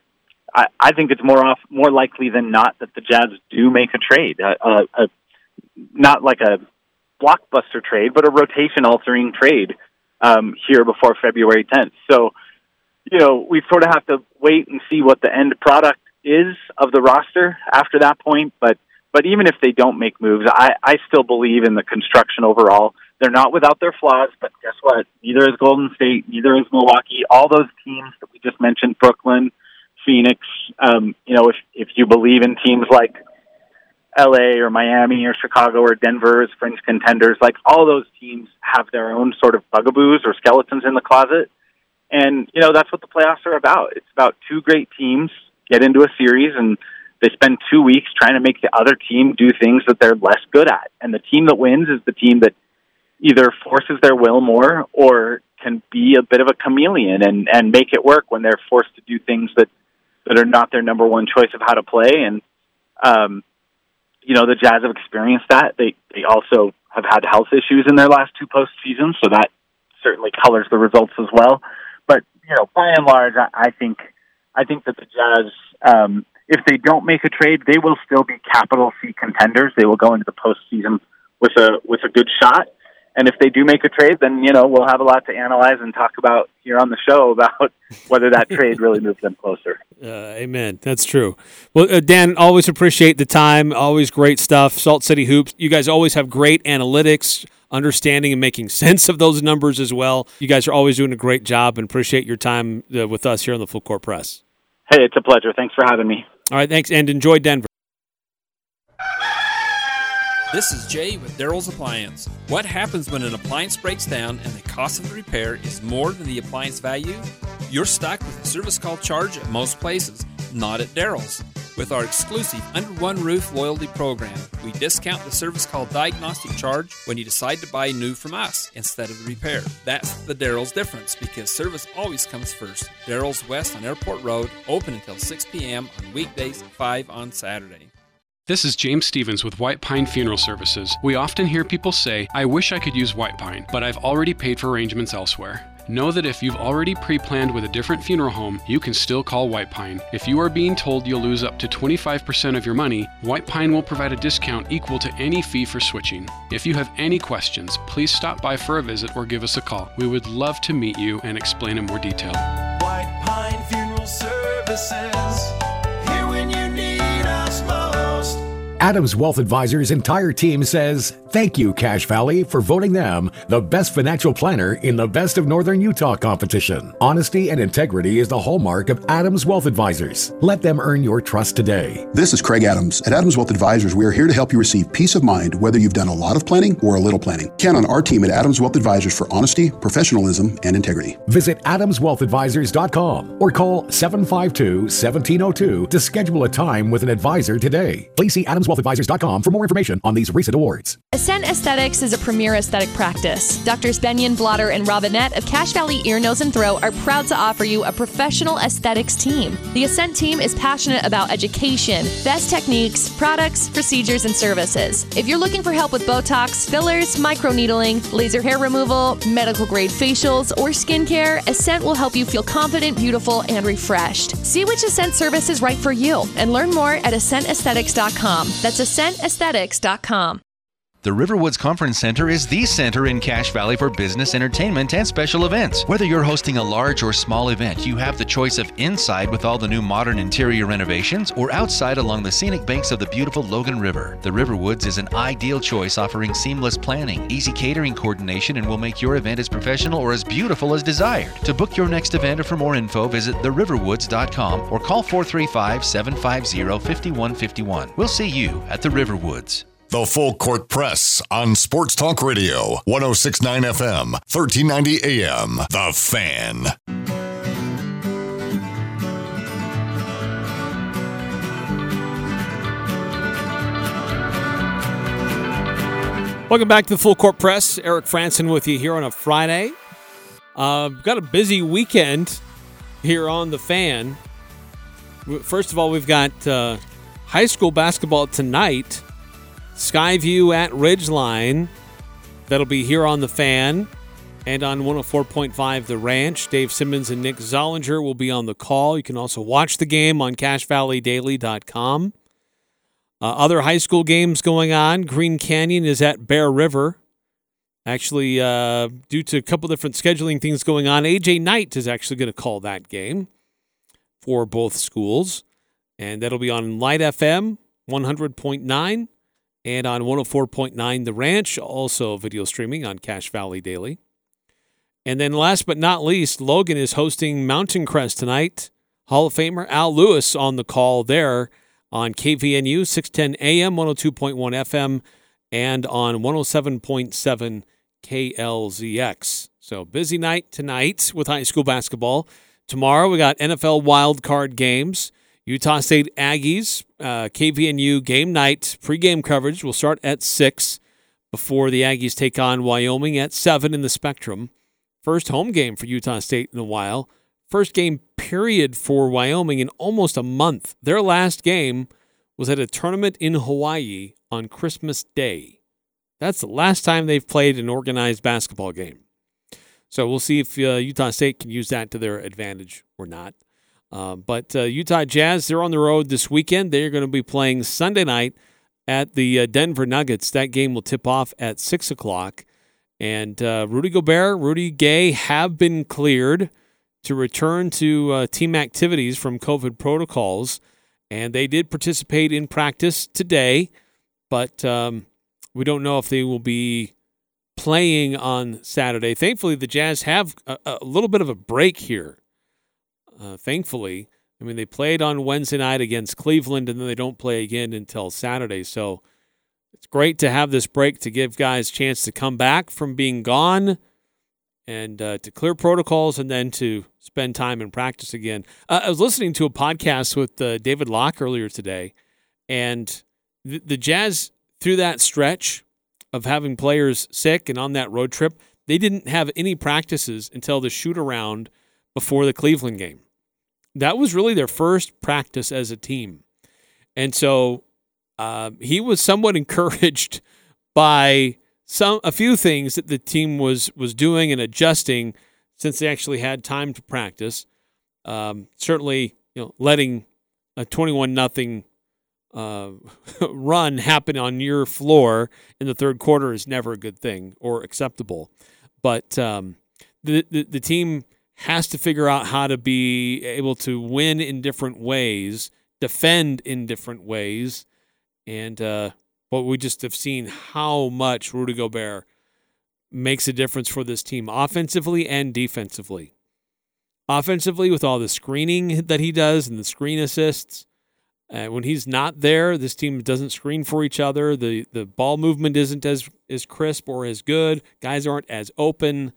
I, I think it's more off, more likely than not that the Jazz do make a trade, a, a, a not like a blockbuster trade, but a rotation altering trade um, here before February 10th. So, you know, we sort of have to wait and see what the end product is of the roster after that point. But but even if they don't make moves, I, I still believe in the construction overall. They're not without their flaws, but guess what? Neither is Golden State, neither is Milwaukee. All those teams that we just mentioned, Brooklyn, Phoenix. Um, you know, if if you believe in teams like LA or Miami or Chicago or Denver as fringe contenders. Like all those teams have their own sort of bugaboos or skeletons in the closet. And, you know, that's what the playoffs are about. It's about two great teams get into a series and they spend two weeks trying to make the other team do things that they're less good at. And the team that wins is the team that either forces their will more or can be a bit of a chameleon and, and make it work when they're forced to do things that, that are not their number one choice of how to play. And, um, you know, the Jazz have experienced that. They they also have had health issues in their last two postseasons, so that certainly colors the results as well. But you know, by and large, I, I think I think that the Jazz, um, if they don't make a trade, they will still be capital C contenders. They will go into the postseason with a with a good shot. And if they do make a trade, then you know we'll have a lot to analyze and talk about here on the show [LAUGHS] about whether that trade really moves them closer. Uh, amen. That's true. Well, uh, Dan, always appreciate the time. Always great stuff. Salt City Hoops. You guys always have great analytics, understanding and making [LAUGHS] sense of those numbers as well. You guys are always doing a great job, and appreciate your time uh, with us here on the Full Court Press. Hey, it's a pleasure. Thanks for having me. All right, thanks, and enjoy Denver. This is Jay with Daryl's Appliance. What happens when an appliance breaks down and the cost of the repair is more than the appliance value? You're stuck with a service call charge at most places, not at Daryl's. With our exclusive Under One Roof loyalty program, we discount the service call diagnostic charge when you decide to buy new from us instead of the repair. That's the Daryl's difference because service always comes first. Daryl's West on Airport Road, open until 6 p.m. on weekdays, 5 on Saturday. This is James Stevens with White Pine Funeral Services. We often hear people say, I wish I could use White Pine, but I've already paid for arrangements elsewhere. Know that if you've already pre planned with a different funeral home, you can still call White Pine. If you are being told you'll lose up to 25% of your money, White Pine will provide a discount equal to any fee for switching. If you have any questions, please stop by for a visit or give us a call. We would love to meet you and explain in more detail. White Pine Funeral Services. Here when you. Adams Wealth Advisors' entire team says thank you, Cache Valley, for voting them the best financial planner in the Best of Northern Utah competition. Honesty and integrity is the hallmark of Adams Wealth Advisors. Let them earn your trust today. This is Craig Adams. At Adams Wealth Advisors, we are here to help you receive peace of mind whether you've done a lot of planning or a little planning. Count on our team at Adams Wealth Advisors for honesty, professionalism, and integrity. Visit adamswealthadvisors.com or call 752 1702 to schedule a time with an advisor today. Please see adamswealthadvisors.com for more information on these recent awards. Ascent Aesthetics is a premier aesthetic practice. Doctors Benyon, Blotter, and Robinette of Cache Valley Ear, Nose, and Throat are proud to offer you a professional aesthetics team. The Ascent team is passionate about education, best techniques, products, procedures, and services. If you're looking for help with Botox, fillers, microneedling, laser hair removal, medical grade facials, or skincare, Ascent will help you feel confident, beautiful, and refreshed. See which Ascent service is right for you and learn more at ascentaesthetics.com. That's ascentaesthetics.com. The Riverwoods Conference Center is the center in Cache Valley for business, entertainment, and special events. Whether you're hosting a large or small event, you have the choice of inside with all the new modern interior renovations or outside along the scenic banks of the beautiful Logan River. The Riverwoods is an ideal choice offering seamless planning, easy catering coordination, and will make your event as professional or as beautiful as desired. To book your next event or for more info, visit theriverwoods.com or call 435 750 5151. We'll see you at the Riverwoods. The Full Court Press on Sports Talk Radio, 1069 FM, 1390 AM. The Fan. Welcome back to the Full Court Press. Eric Frandsen with you here on a Friday. Uh, got a busy weekend here on the fan. First of all, we've got uh, high school basketball tonight. Skyview at Ridgeline. That'll be here on the fan and on 104.5 The Ranch. Dave Simmons and Nick Zollinger will be on the call. You can also watch the game on CacheValleyDaily.com. Uh, other high school games going on. Green Canyon is at Bear River. Actually, uh, due to a couple different scheduling things going on, AJ Knight is actually going to call that game for both schools. And that'll be on Light FM 100.9 and on 104.9 The Ranch, also video streaming on Cache Valley Daily. And then last but not least, Logan is hosting Mountain Crest tonight. Hall of Famer Al Lewis on the call there on KVNU 610 AM, 102.1 FM, and on 107.7 KLZX. So busy night tonight with high school basketball. Tomorrow we got NFL wild card games. Utah State Aggies, uh, KVNU game night pregame coverage will start at 6 before the Aggies take on Wyoming at 7 in the Spectrum. First home game for Utah State in a while. First game period for Wyoming in almost a month. Their last game was at a tournament in Hawaii on Christmas Day. That's the last time they've played an organized basketball game. So we'll see if uh, Utah State can use that to their advantage or not. Uh, but uh, Utah Jazz, they're on the road this weekend. They're going to be playing Sunday night at the uh, Denver Nuggets. That game will tip off at 6 o'clock. And uh, Rudy Gobert, Rudy Gay have been cleared to return to uh, team activities from COVID protocols. And they did participate in practice today, but um, we don't know if they will be playing on Saturday. Thankfully, the Jazz have a, a little bit of a break here uh, thankfully. I mean, they played on Wednesday night against Cleveland, and then they don't play again until Saturday. So it's great to have this break to give guys a chance to come back from being gone and uh, to clear protocols and then to spend time in practice again. Uh, I was listening to a podcast with uh, David Locke earlier today, and the, the Jazz, through that stretch of having players sick and on that road trip, they didn't have any practices until the shoot around before the Cleveland game that was really their first practice as a team. And so uh, he was somewhat [LAUGHS] encouraged by some a few things that the team was was doing and adjusting since they actually had time to practice. Um, certainly, you know, letting a 21 nothing uh, [LAUGHS] run happen on your floor in the third quarter is never a good thing or acceptable. But um, the, the the team has to figure out how to be able to win in different ways, defend in different ways, and uh, but we just have seen how much Rudy Gobert makes a difference for this team offensively and defensively. Offensively, with all the screening that he does and the screen assists, uh, when he's not there, this team doesn't screen for each other. the The ball movement isn't as as crisp or as good. Guys aren't as open,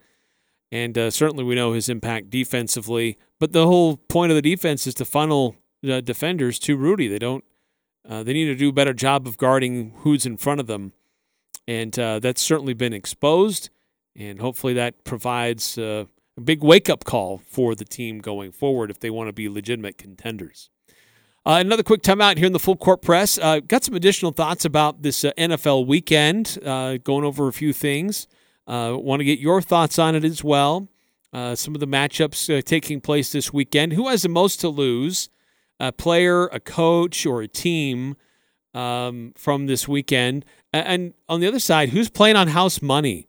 and uh, certainly we know his impact defensively. But the whole point of the defense is to funnel uh, defenders to Rudy. They don't. Uh, they need to do a better job of guarding who's in front of them, and uh, that's certainly been exposed. And hopefully that provides uh, a big wake up call for the team going forward if they want to be legitimate contenders. Uh, another quick timeout here in the full court press. Uh, got some additional thoughts about this uh, NFL weekend, going over a few things. Uh, Want to get your thoughts on it as well. Uh, some of the matchups taking place this weekend. Who has the most to lose? A player, a coach, or a team um, from this weekend? And on the other side, who's playing on house money?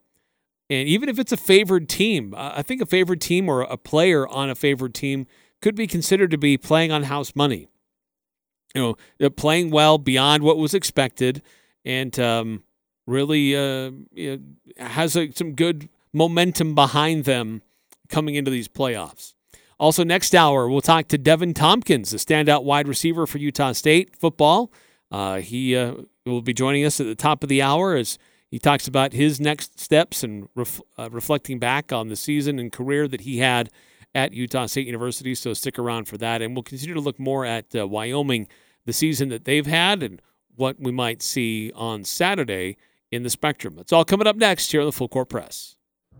And even if it's a favored team, I think a favored team or a player on a favored team could be considered to be playing on house money you know, they're playing well beyond what was expected, and um, really uh, has a, some good momentum behind them coming into these playoffs. Also, next hour, we'll talk to Deven Thompkins, the standout wide receiver for Utah State football. Uh, he uh, will be joining us at the top of the hour as he talks about his next steps and ref- uh, reflecting back on the season and career that he had at Utah State University. So stick around for that. And we'll continue to look more at uh, Wyoming, the season that they've had, and what we might see on Saturday in the Spectrum. It's all coming up next here on the Full Court Press.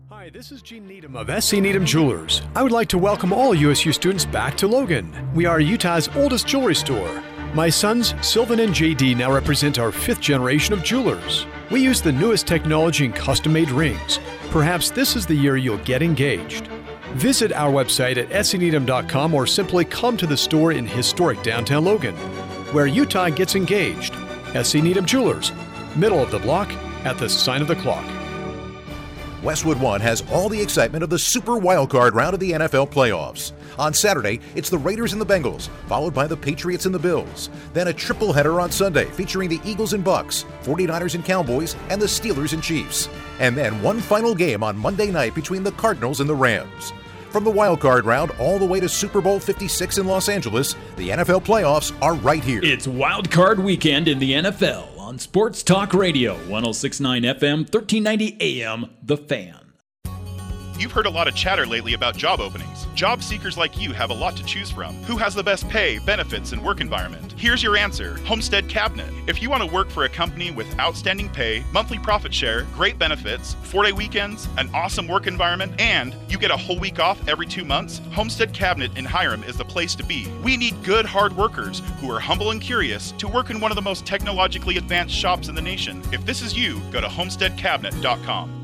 Hi, this is Gene Needham of SC Needham Jewelers. I would like to welcome all USU students back to Logan. We are Utah's oldest jewelry store. My sons, Sylvan and JD, now represent our fifth generation of jewelers. We use the newest technology in custom made rings. Perhaps this is the year you'll get engaged. Visit our website at scneedham.com or simply come to the store in historic downtown Logan, where Utah gets engaged. SC Needham Jewelers, middle of the block at the sign of the clock. Westwood One has all the excitement of the Super Wildcard round of the NFL playoffs. On Saturday, it's the Raiders and the Bengals, followed by the Patriots and the Bills. Then a triple header on Sunday featuring the Eagles and Bucks, 49ers and Cowboys, and the Steelers and Chiefs. And then one final game on Monday night between the Cardinals and the Rams. From the wildcard round all the way to Super Bowl 56 in Los Angeles, the NFL playoffs are right here. It's wildcard weekend in the NFL on Sports Talk Radio, 1069 FM, 1390 AM, The Fan. You've heard a lot of chatter lately about job openings. Job seekers like you have a lot to choose from. Who has the best pay, benefits, and work environment? Here's your answer Homestead Cabinet. If you want to work for a company with outstanding pay, monthly profit share, great benefits, four day weekends, an awesome work environment, and you get a whole week off every two months, Homestead Cabinet in Hiram is the place to be. We need good, hard workers who are humble and curious to work in one of the most technologically advanced shops in the nation. If this is you, go to homesteadcabinet.com.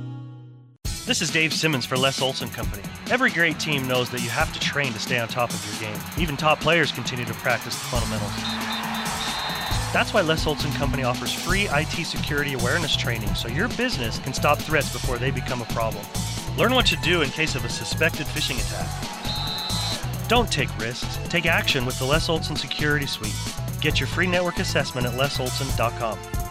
This is Dave Simmons for Les Olson Company. Every great team knows that you have to train to stay on top of your game. Even top players continue to practice the fundamentals. That's why Les Olson Company offers free IT security awareness training so your business can stop threats before they become a problem. Learn what to do in case of a suspected phishing attack. Don't take risks. Take action with the Les Olson Security Suite. Get your free network assessment at lesolson.com.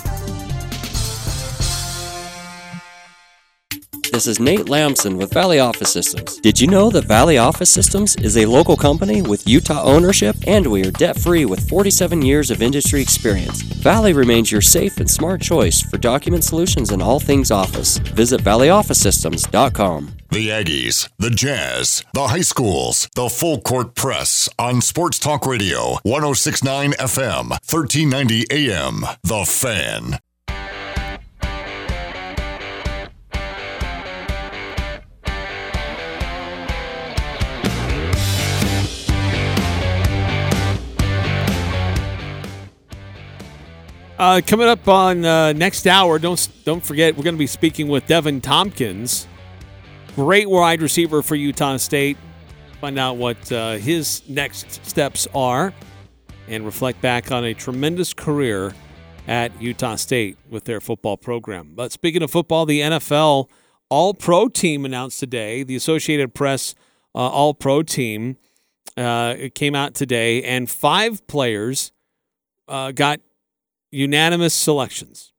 This is Nate Lamson with Valley Office Systems. Did you know that Valley Office Systems is a local company with Utah ownership and we are debt free with 47 years of industry experience? Valley remains your safe and smart choice for document solutions and all things office. Visit valleyofficesystems.com. The Aggies, the Jazz, the high schools, the full court press on Sports Talk Radio, 1069 FM, 1390 AM. The Fan. Uh, coming up on uh, next hour, don't don't forget we're going to be speaking with Deven Thompkins, great wide receiver for Utah State. Find out what uh, his next steps are and reflect back on a tremendous career at Utah State with their football program. But speaking of football, the NFL All Pro team announced today, the Associated Press uh, All Pro team uh, came out today, and five players uh, got unanimous selections.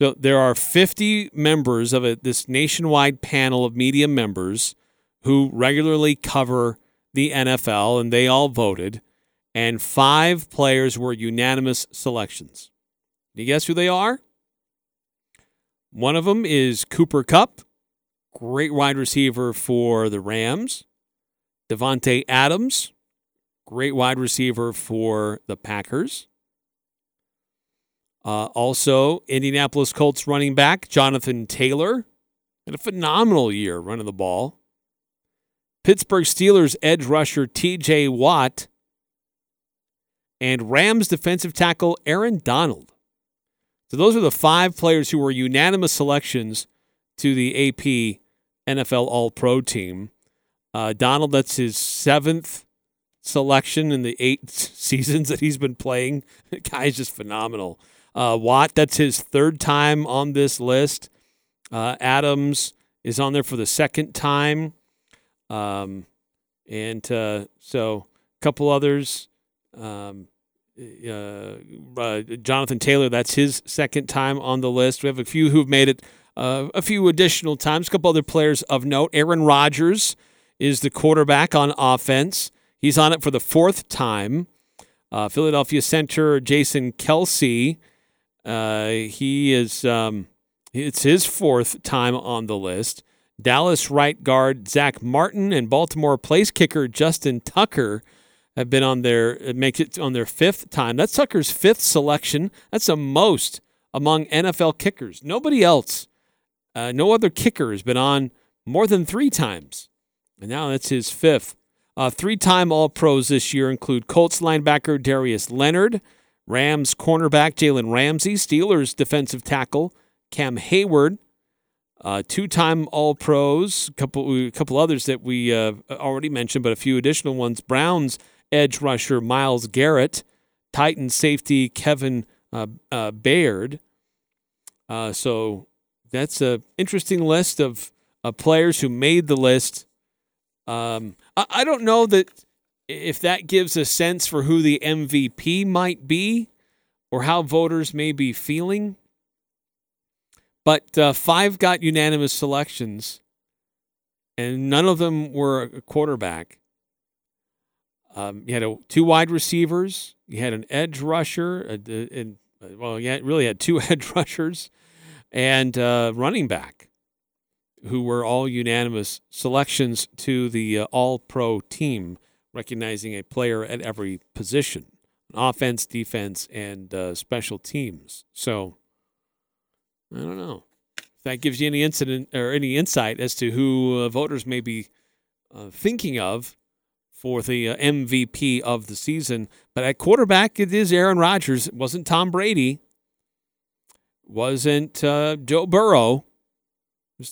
So there are 50 members of a, this nationwide panel of media members who regularly cover the NFL, and they all voted. And five players were unanimous selections. Do you guess who they are? One of them is Cooper Kupp, great wide receiver for the Rams. Davante Adams, great wide receiver for the Packers. Uh, also, Indianapolis Colts running back Jonathan Taylor had a phenomenal year running the ball. Pittsburgh Steelers edge rusher TJ Watt and Rams defensive tackle Aaron Donald. So those are the five players who were unanimous selections to the AP NFL All Pro team. Uh, Donald, that's his seventh selection in the eight [LAUGHS] seasons that he's been playing. The guy is just phenomenal. Uh, Watt, that's his third time on this list. Uh, Adams is on there for the second time. Um, and uh, so a couple others. Um, uh, uh, Jonathan Taylor, that's his second time on the list. We have a few who've made it uh, a few additional times. A couple other players of note. Aaron Rodgers is the quarterback on offense. He's on it for the fourth time. Philadelphia center Jason Kelce. Uh, he is. Um, it's his fourth time on the list. Dallas right guard Zack Martin and Baltimore place kicker Justin Tucker have been on their make it on their fifth time. That's Tucker's fifth selection. That's the most among NFL kickers. Nobody else, uh, no other kicker has been on more than three times, and now that's his fifth. Uh, three-time All-Pros this year include Colts linebacker Darius Leonard, Rams cornerback Jalen Ramsey, Steelers defensive tackle Cam Heyward, uh, two-time All-Pros, a couple, a couple others that we uh, already mentioned, but a few additional ones. Browns edge rusher Myles Garrett, Titans safety Kevin uh, uh, Byard. Uh, so that's an interesting list of, of players who made the list. Um, I, I don't know that if that gives a sense for who the MVP might be or how voters may be feeling. But uh, five got unanimous selections, and none of them were a quarterback. Um, you had a, two wide receivers. You had an edge rusher, and well, you really had two [LAUGHS] edge rushers, and uh, running back, who were all unanimous selections to the uh, All Pro team, recognizing a player at every position, offense, defense, and uh, special teams. So I don't know if that gives you any incident or any insight as to who uh, voters may be uh, thinking of for the uh, MVP of the season. But at quarterback, it is Aaron Rodgers. It wasn't Tom Brady. Wasn't uh, Joe Burrow.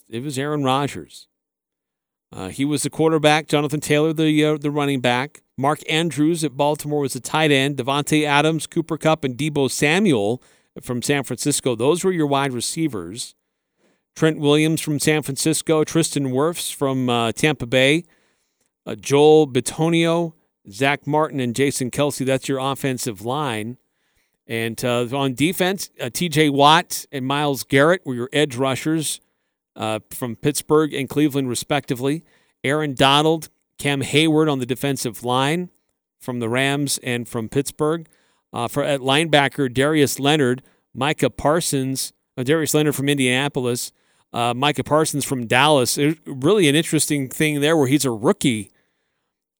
It was Aaron Rodgers. Uh, he was the quarterback. Jonathan Taylor, the uh, the running back. Mark Andrews at Baltimore was the tight end. Davante Adams, Cooper Kupp, and Deebo Samuel from San Francisco. Those were your wide receivers. Trent Williams from San Francisco. Tristan Wirfs from uh, Tampa Bay uh, Joel Bitonio, Zack Martin, and Jason Kelce. That's your offensive line. And uh, on defense, TJ Watt and Myles Garrett were your edge rushers uh, from Pittsburgh and Cleveland, respectively. Aaron Donald, Cam Heyward on the defensive line from the Rams and from Pittsburgh. Uh, for at linebacker, Darius Leonard, Micah Parsons, uh, Darius Leonard from Indianapolis, uh, Micah Parsons from Dallas. It, really an interesting thing there where he's a rookie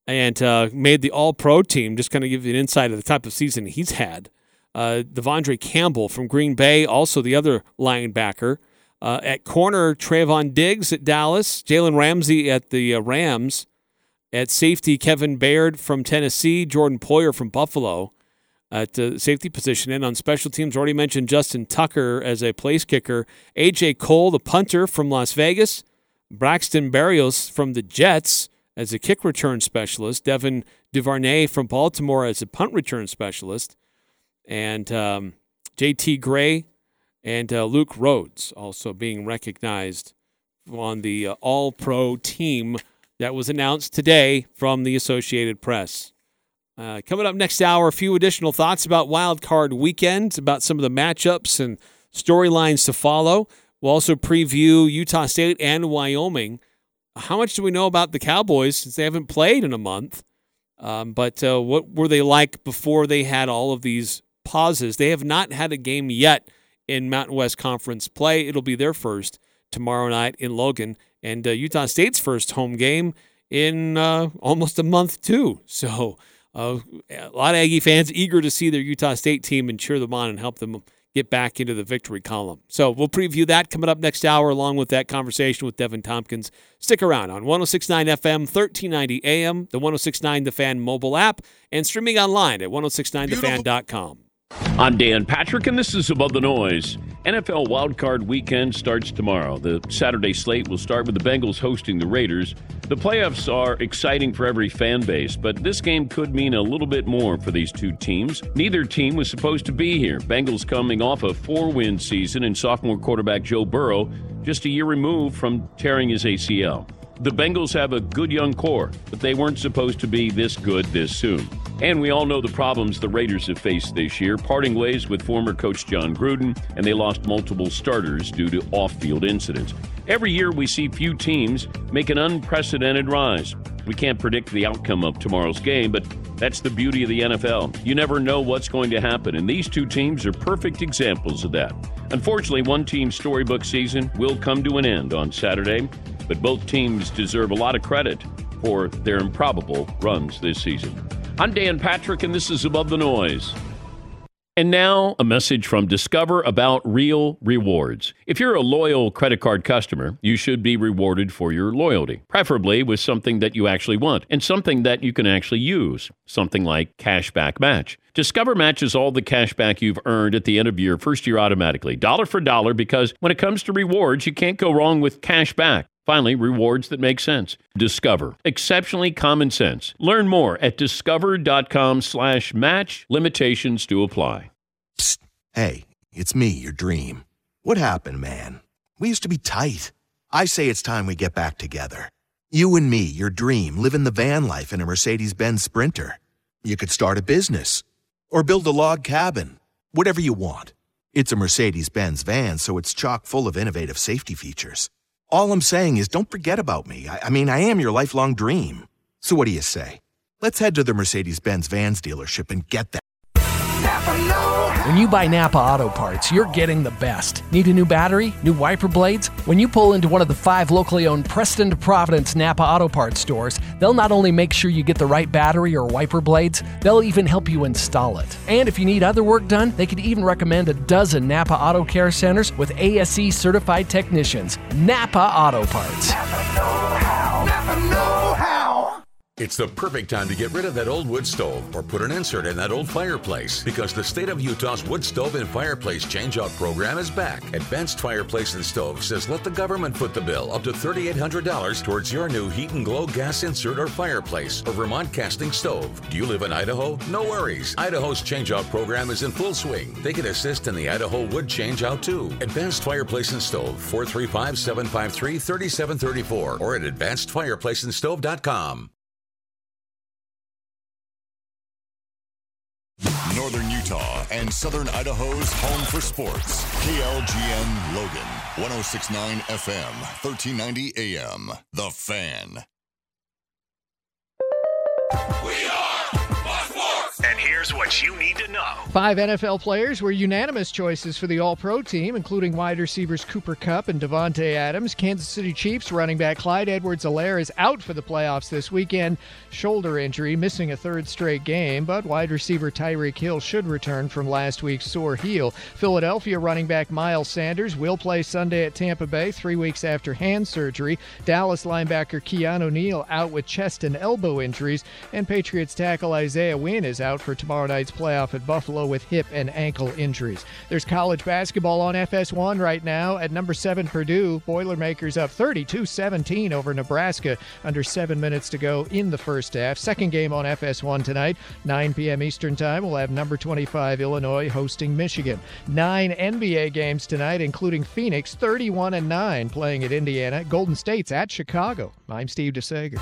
and uh, made the All Pro team. Just kind of give you an insight of the type of season he's had. Uh, De'Vondre Campbell from Green Bay, also the other linebacker. Uh, at corner, Trevon Diggs at Dallas, Jalen Ramsey at the uh, Rams. At safety, Kevin Byard from Tennessee, Jordan Poyer from Buffalo at the safety position. And on special teams, already mentioned Justin Tucker as a place kicker. A.J. Cole, the punter from Las Vegas. Braxton Berrios from the Jets as a kick return specialist, Devin Duvernay from Baltimore as a punt return specialist, and um, JT Gray and uh, Luke Rhodes also being recognized on the uh, All Pro team that was announced today from the Associated Press. Uh, coming up next hour, a few additional thoughts about Wild Card Weekend, about some of the matchups and storylines to follow. We'll also preview Utah State and Wyoming. How much do we know about the Cowboys since they haven't played in a month? Um, but uh, what were they like before they had all of these pauses? They have not had a game yet in Mountain West Conference play. It'll be their first tomorrow night in Logan, and uh, Utah State's first home game in uh, almost a month, too. [LAUGHS] So uh, a lot of Aggie fans eager to see their Utah State team and cheer them on and help them get back into the victory column. So we'll preview that coming up next hour, along with that conversation with Deven Thompkins. Stick around on 1069 FM, 1390 AM, the 1069 The Fan mobile app, and streaming online at 1069thefan.com. I'm Dan Patrick, and this is Above the Noise. NFL Wildcard Weekend starts tomorrow. The Saturday slate will start with the Bengals hosting the Raiders. The playoffs are exciting for every fan base, but this game could mean a little bit more for these two teams. Neither team was supposed to be here. Bengals coming off a four win season, and sophomore quarterback Joe Burrow just a year removed from tearing his ACL. The Bengals have a good young core, but they weren't supposed to be this good this soon. And we all know the problems the Raiders have faced this year, parting ways with former coach Jon Gruden, and they lost multiple starters due to off field incidents. Every year we see few teams make an unprecedented rise. We can't predict the outcome of tomorrow's game, but that's the beauty of the NFL. You never know what's going to happen, and these two teams are perfect examples of that. Unfortunately, one team's storybook season will come to an end on Saturday, but both teams deserve a lot of credit for their improbable runs this season. I'm Dan Patrick, and this is Above the Noise. And now, a message from Discover about real rewards. If you're a loyal credit card customer, you should be rewarded for your loyalty, preferably with something that you actually want and something that you can actually use, something like Cashback Match. Discover matches all the cash back you've earned at the end of your first year automatically, dollar for dollar, because when it comes to rewards, you can't go wrong with cash back. Finally, rewards that make sense. Discover. Exceptionally common sense. Learn more at discover.com slash match. Limitations to apply. Psst. Hey, it's me, your dream. What happened, man? We used to be tight. I say it's time we get back together. You and me, your dream, living the van life in a Mercedes Benz Sprinter. You could start a business or build a log cabin, whatever you want. It's a Mercedes Benz van, so it's chock full of innovative safety features. All I'm saying is don't forget about me. I, I mean, I am your lifelong dream. So what do you say? Let's head to the Mercedes Benz Vans dealership and get that. When you buy Napa Auto Parts, you're getting the best. Need a new battery? New wiper blades? When you pull into one of the five locally owned Preston to Providence Napa Auto Parts stores, they'll not only make sure you get the right battery or wiper blades, they'll even help you install it. And if you need other work done, they could even recommend a dozen Napa Auto Care centers with ASE certified technicians. Napa Auto Parts. It's the perfect time to get rid of that old wood stove or put an insert in that old fireplace because the state of Utah's wood stove and fireplace changeout program is back. Advanced Fireplace and Stove says let the government foot the bill up to $3,800 towards your new heat and glow gas insert or fireplace or Vermont casting stove. Do you live in Idaho? No worries. Idaho's changeout program is in full swing. They can assist in the Idaho wood changeout too. Advanced Fireplace and Stove 435 753 3734 or at advancedfireplaceandstove.com. Utah and Southern Idaho's home for sports. KLGN Logan, 1069 FM, 1390 AM. The Fan. And here's what you need to know. Five NFL players were unanimous choices for the All Pro team, including wide receivers Cooper Kupp and Davante Adams. Kansas City Chiefs running back Clyde Edwards-Helaire is out for the playoffs this weekend. Shoulder injury, missing a third straight game, but wide receiver Tyreek Hill should return from last week's sore heel. Philadelphia running back Miles Sanders will play Sunday at Tampa Bay, three weeks after hand surgery. Dallas linebacker Keanu Neal out with chest and elbow injuries, and Patriots tackle Isaiah Wynn is out for tomorrow night's playoff at Buffalo with hip and ankle injuries. There's college basketball on FS1 right now at number seven Purdue. Boilermakers up 32-17 over Nebraska under seven minutes to go in the first half. Second game on FS1 tonight, 9 p.m. Eastern Time. We'll have number 25 Illinois hosting Michigan. Nine NBA games tonight, including Phoenix 31 and 9 playing at Indiana. Golden State's at Chicago. I'm Steve DeSager.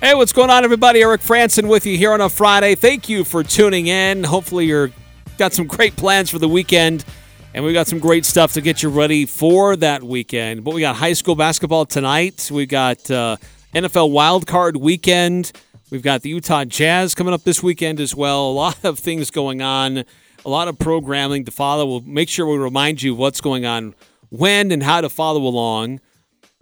Hey, what's going on, everybody? Eric Frandsen with you here on a Friday. Thank you for tuning in. Hopefully, you're got some great plans for the weekend, and we've got some great stuff to get you ready for that weekend. But we got high school basketball tonight. We got uh, NFL Wild Card weekend. We've got the Utah Jazz coming up this weekend as well. A lot of things going on. A lot of programming to follow. We'll make sure we remind you what's going on, when, and how to follow along.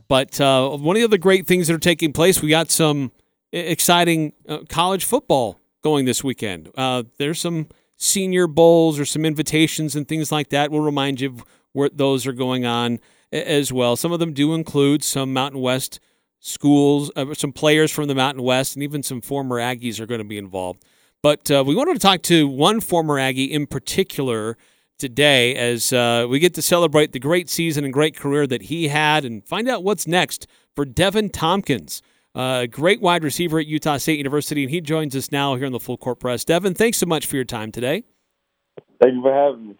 But uh, one of the other great things that are taking place, we got some exciting uh, college football going this weekend. Uh, there's some senior bowls or some invitations and things like that. We'll remind you where those are going on as well. Some of them do include some Mountain West schools, uh, some players from the Mountain West, and even some former Aggies are going to be involved. But uh, we wanted to talk to one former Aggie in particular today as uh, we get to celebrate the great season and great career that he had and find out what's next for Deven Thompkins. Uh, great wide receiver at Utah State University, and he joins us now here on the Full Court Press. Deven, thanks so much for your time today. Thank you for having me.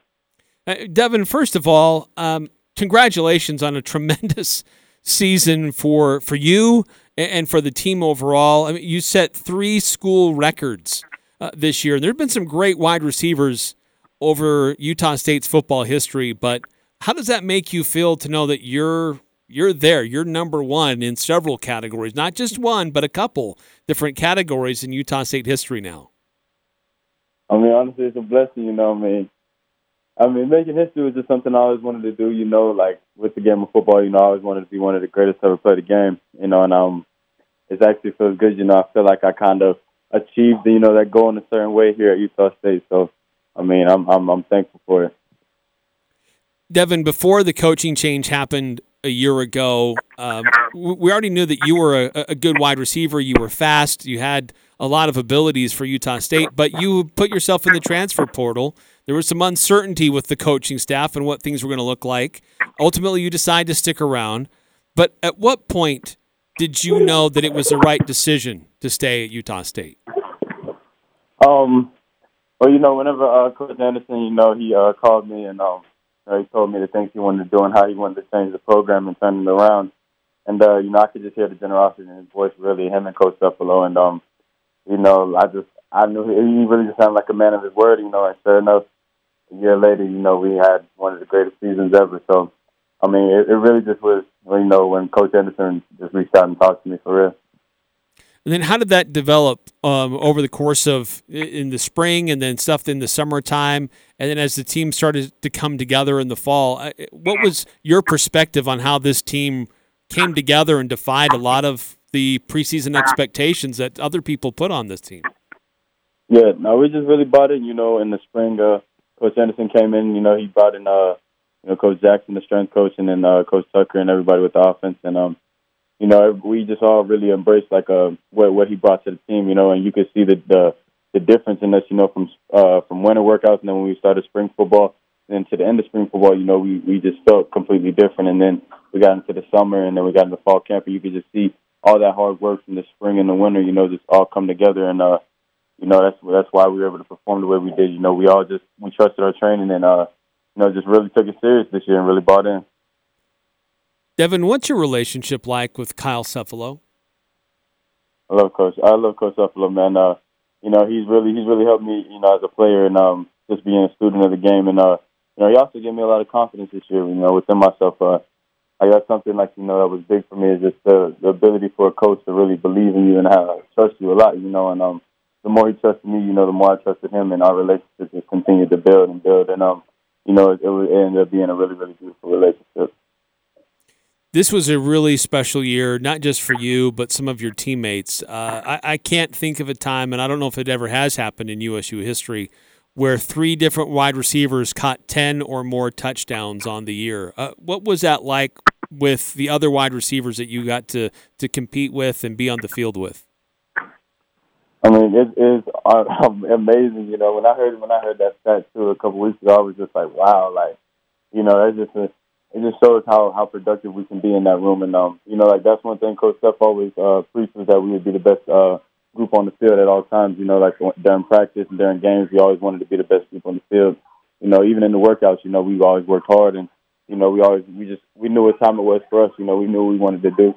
Uh, Deven, first of all, um, congratulations on a [LAUGHS] tremendous season for for you and for the team overall. I mean, you set three school records uh, this year. And there have been some great wide receivers over Utah State's football history, but how does that make you feel to know that you're you're there. You're number one in several categories, not just one, but a couple different categories in Utah State history now. I mean, honestly, it's a blessing, you know. I mean, I mean, making history was just something I always wanted to do, you know. Like with the game of football, you know, I always wanted to be one of the greatest to ever play the game, you know. And um, it actually feels good, you know. I feel like I kind of achieved, you know, that goal in a certain way here at Utah State. So, I mean, I'm I'm I'm thankful for it. Deven, before the coaching change happened a year ago, um, we already knew that you were a, a, good wide receiver. You were fast. You had a lot of abilities for Utah State, but you put yourself in the transfer portal. There was some uncertainty with the coaching staff and what things were going to look like. Ultimately, you decided to stick around. But at what point did you know that it was the right decision to stay at Utah State? Um, well, you know, whenever uh, Coach Anderson, you know, he uh, called me and um, he told me the things he wanted to do and how he wanted to change the program and turn it around. And uh, you know, I could just hear the generosity in his voice, really, him and Coach Buffalo. And um, you know, I just I knew he, he really just sounded like a man of his word, you know. And sure enough, a year later, you know, we had one of the greatest seasons ever. So, I mean, it, it really just was, you know, when Coach Anderson just reached out and talked to me for real. And then how did that develop um, over the course of in the spring and then stuff in the summertime? And then as the team started to come together in the fall, what was your perspective on how this team came together and defied a lot of the preseason expectations that other people put on this team? Yeah, no, we just really bought it. You know, in the spring, uh, Coach Anderson came in. You know, he brought in, uh, you know, Coach Jackson, the strength coach, and then uh, Coach Tucker and everybody with the offense. And um, you know, we just all really embraced like uh what what he brought to the team, you know, and you could see the the, the difference in us, you know, from uh from winter workouts and then when we started spring football and then to the end of spring football, you know, we we just felt completely different and then we got into the summer and then we got into fall camp and you could just see all that hard work from the spring and the winter, you know, just all come together and uh you know, that's that's why we were able to perform the way we did. You know, we all just we trusted our training and uh you know, just really took it serious this year and really bought in. Deven, what's your relationship like with Kyle Cefalo? I love Coach. I love Coach Cefalo, man. Uh, you know, he's really he's really helped me, you know, as a player and um, just being a student of the game. And uh, you know, he also gave me a lot of confidence this year. You know, within myself. Uh, I got something like you know that was big for me is just the the ability for a coach to really believe in you and have, trust you a lot. You know, and um, the more he trusted me, you know, the more I trusted him, and our relationship just continued to build and build. And um, you know, it, it ended up being a really really beautiful relationship this was a really special year, not just for you, but some of your teammates. Uh, I, I, can't think of a time, and I don't know if it ever has happened in USU history, where three different wide receivers caught 10 or more touchdowns on the year. Uh, what was that like with the other wide receivers that you got to, to compete with and be on the field with? I mean, it is uh, [LAUGHS] amazing. You know, when I heard when I heard that stat too a couple weeks ago, I was just like, wow, like, you know, that's just it just shows how how productive we can be in that room. And um, you know, like that's one thing Coach Steph always uh, preaches that we would be the best uh, group on the field at all times. You know, like during practice and during games, we always wanted to be the best group on the field. You know, even in the workouts, you know, we always worked hard, and you know, we always we just we knew what time it was for us. You know, we knew what we wanted to do.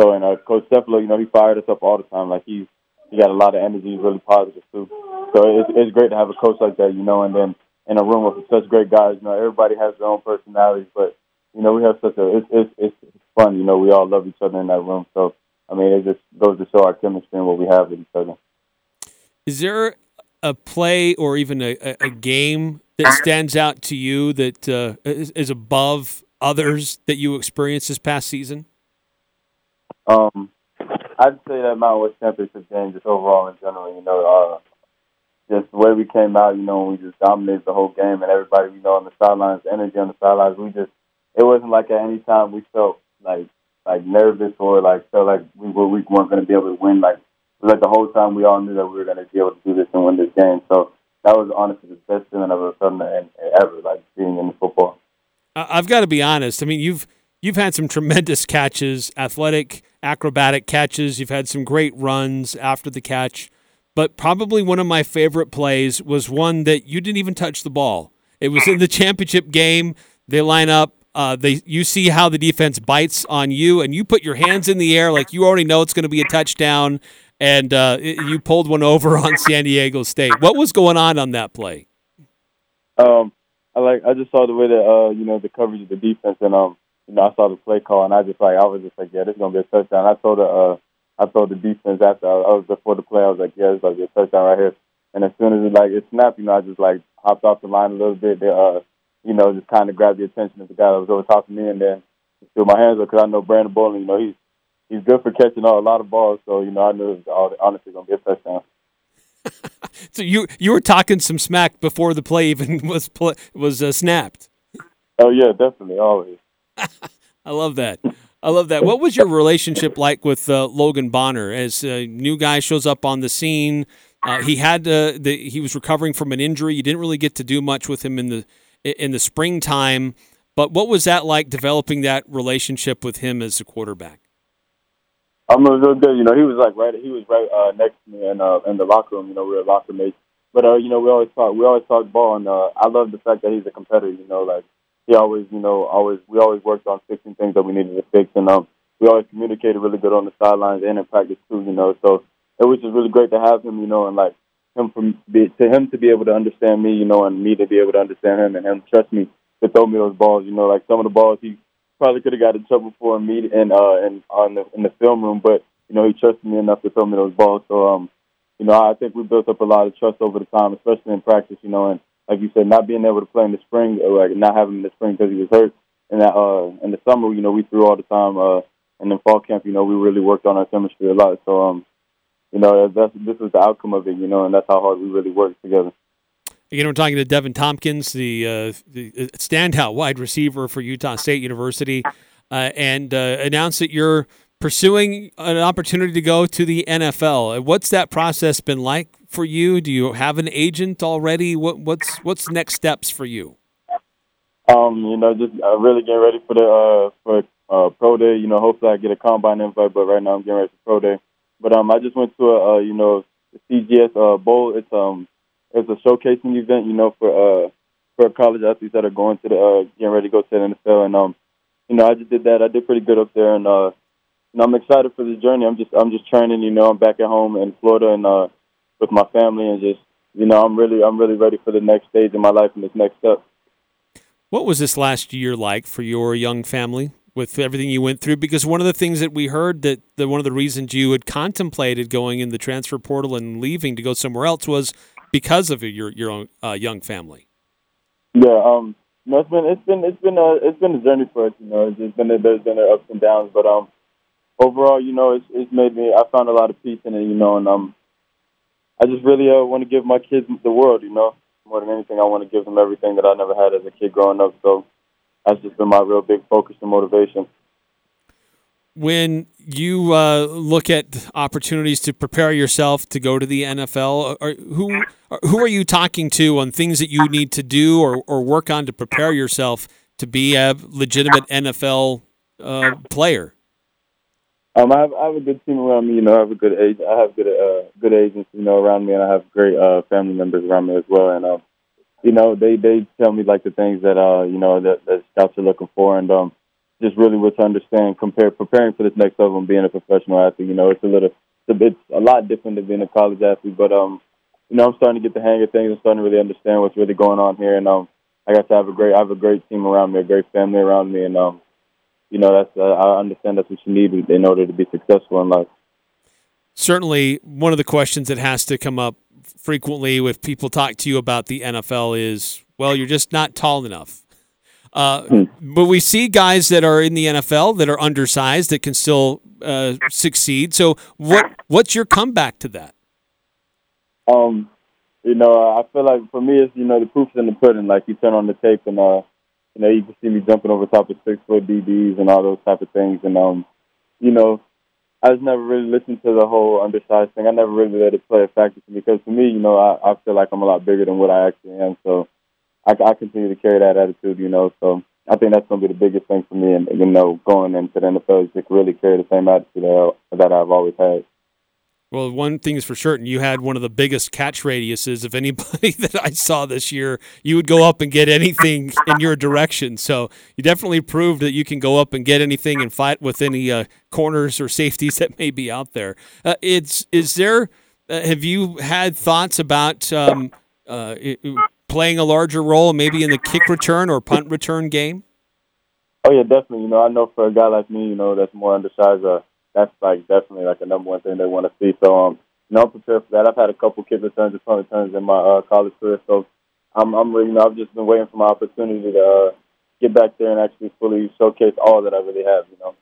So, and uh, Coach Stefano, you know, he fired us up all the time. Like he's he got a lot of energy. He's really positive too. So it's it's great to have a coach like that. You know, and then in a room with such great guys. You know, everybody has their own personalities, but you know, we have such a it's it's it's fun. You know, we all love each other in that room. So I mean, it just goes to show our chemistry and what we have with each other. Is there a play or even a, a game that stands out to you that uh, is, is above others that you experienced this past season? Um, I'd say that Mount West Championship game, just overall in general, you know, uh, just the way we came out, you know, we just dominated the whole game, and everybody, you know, on the sidelines, energy on the sidelines, we just it wasn't like at any time we felt like like nervous or like felt like we were we weren't going to be able to win. Like like the whole time we all knew that we were going to be able to do this and win this game. So that was honestly the best feeling I've ever felt ever, like being in the football. I've got to be honest. I mean, you've you've had some tremendous catches, athletic, acrobatic catches. You've had some great runs after the catch, but probably one of my favorite plays was one that you didn't even touch the ball. It was in the championship game. They line up uh, they you see how the defense bites on you, and you put your hands in the air like you already know it's going to be a touchdown, and uh, you pulled one over [LAUGHS] on San Diego State. What was going on on that play? Um, I like I just saw the way that uh, you know the coverage of the defense, and um, you know I saw the play call, and I just like I was just like, yeah, this is gonna be a touchdown. I told the uh, I told the defense after I was before the play, I was like, yeah, is gonna be a touchdown right here. And as soon as it like it snapped, you know, I just like hopped off the line a little bit. They, uh, you know, just kind of grab the attention of the guy that was over top of me, and then threw my hands up because I know Brandon Bowling, you know, he's he's good for catching a lot of balls. So you know, I knew it was honestly going to be a touchdown. [LAUGHS] so you you were talking some smack before the play even [LAUGHS] was play, was uh, snapped. Oh yeah, definitely, always. [LAUGHS] I love that. I love that. What was your relationship like with uh, Logan Bonner as a new guy shows up on the scene? Uh, he had uh, the he was recovering from an injury. You didn't really get to do much with him in the in the springtime. But what was that like developing that relationship with him as a quarterback? Um, it was really good. You know, he was like right. He was right uh, next to me in uh, in the locker room. You know, we were locker mates. But uh, you know, we always talk. We always talk ball, and uh, I love the fact that he's a competitor. You know, like he always, you know, always we always worked on fixing things that we needed to fix, and um, we always communicated really good on the sidelines and in practice too. You know, so it was just really great to have him. You know, and like him from be, to him to be able to understand me, you know, and me to be able to understand him, and him trust me to throw me those balls. You know, like some of the balls he probably could have got in trouble for me and uh and on the in the film room, but you know he trusted me enough to throw me those balls. So um, you know, I think we built up a lot of trust over the time, especially in practice. You know, and like you said, not being able to play in the spring or like not having him in the spring because he was hurt. And that uh in the summer, you know, we threw all the time. Uh, and in fall camp, you know, we really worked on our chemistry a lot. So um, you know, that's this was the outcome of it, you know, and that's how hard we really worked together. Again, we're talking to Deven Thompkins, the, uh, the uh, standout wide receiver for Utah State University, uh, and uh, announced that you're pursuing an opportunity to go to the NFL. What's that process been like for you? Do you have an agent already? What, what's what's next steps for you? Um, you know, just uh, really getting ready for the uh, for uh, pro day. You know, hopefully I get a combine invite, but right now I'm getting ready for pro day. But um, I just went to a you know CGS uh, bowl. It's um it's a showcasing event. You know, for uh for college athletes that are going to the uh, getting ready to go to the NFL, and um, you know, I just did that. I did pretty good up there, and uh, and I'm excited for the journey. I'm just I'm just training. You know, I'm back at home in Florida and uh, with my family, and just you know, I'm really I'm really ready for the next stage in my life and this next step. What was this last year like for your young family with everything you went through? Because one of the things that we heard that the, one of the reasons you had contemplated going in the transfer portal and leaving to go somewhere else was because of your your own uh, young family. Yeah, um, no, it's been it's been it's been a it's been a journey for us. You know, it's just been a, there's been ups and downs, but um, overall, you know, it's it's made me. I found a lot of peace in it. You know, and um, I just really uh, want to give my kids the world. You know, more than anything, I want to give them everything that I never had as a kid growing up. So that's just been my real big focus and motivation. When you uh, look at opportunities to prepare yourself to go to the NFL, are, who who are you talking to on things that you need to do or, or work on to prepare yourself to be a legitimate NFL uh, player? Um, I have, I have a good team around me. You know, I have a good age. I have good uh, good agents, you know, around me, and I have great uh, family members around me as well. And um, you know, they they tell me like the things that uh, you know that, that scouts are looking for, and um, just really what to understand, compare preparing for this next level and being a professional athlete. You know, it's a little, it's a, it's a lot different than being a college athlete, but um, you know, I'm starting to get the hang of things. I'm starting to really understand what's really going on here, and um, I got to have a great, I have a great team around me, a great family around me, and um, you know, that's uh, I understand that's what you need in order to be successful in life. Certainly, one of the questions that has to come up frequently with people talk to you about the NFL is, well, you're just not tall enough. Uh, hmm. But we see guys that are in the NFL that are undersized that can still uh, succeed. So, what what's your comeback to that? Um, you know, I feel like for me, it's you know the proof's in the pudding. Like you turn on the tape, and uh, you know you can see me jumping over top of six foot DBs and all those type of things. And um, you know, I just never really listened to the whole undersized thing. I never really let it play a factor for me because for me, you know, I, I feel like I'm a lot bigger than what I actually am. So I, I continue to carry that attitude, you know. So I think that's going to be the biggest thing for me, and you know, going into the NFL to really carry the same attitude that, that I've always had. Well, one thing is for certain, you had one of the biggest catch radiuses of anybody [LAUGHS] that I saw this year. You would go up and get anything in your direction. So you definitely proved that you can go up and get anything and fight with any uh, corners or safeties [LAUGHS] that may be out there. Uh, it's is there? Uh, have you had thoughts about um, uh, playing a larger role, maybe in the kick return or punt return game? Oh yeah, definitely. You know, I know for a guy like me, you know, that's more undersized, uh, that's like definitely like a number one thing they want to see. So um, you know, I'm prepared for that. I've had a couple kick returns and of returns in my uh, college career, so I'm I'm really, you know I've just been waiting for my opportunity to uh, get back there and actually fully showcase all that I really have. You know.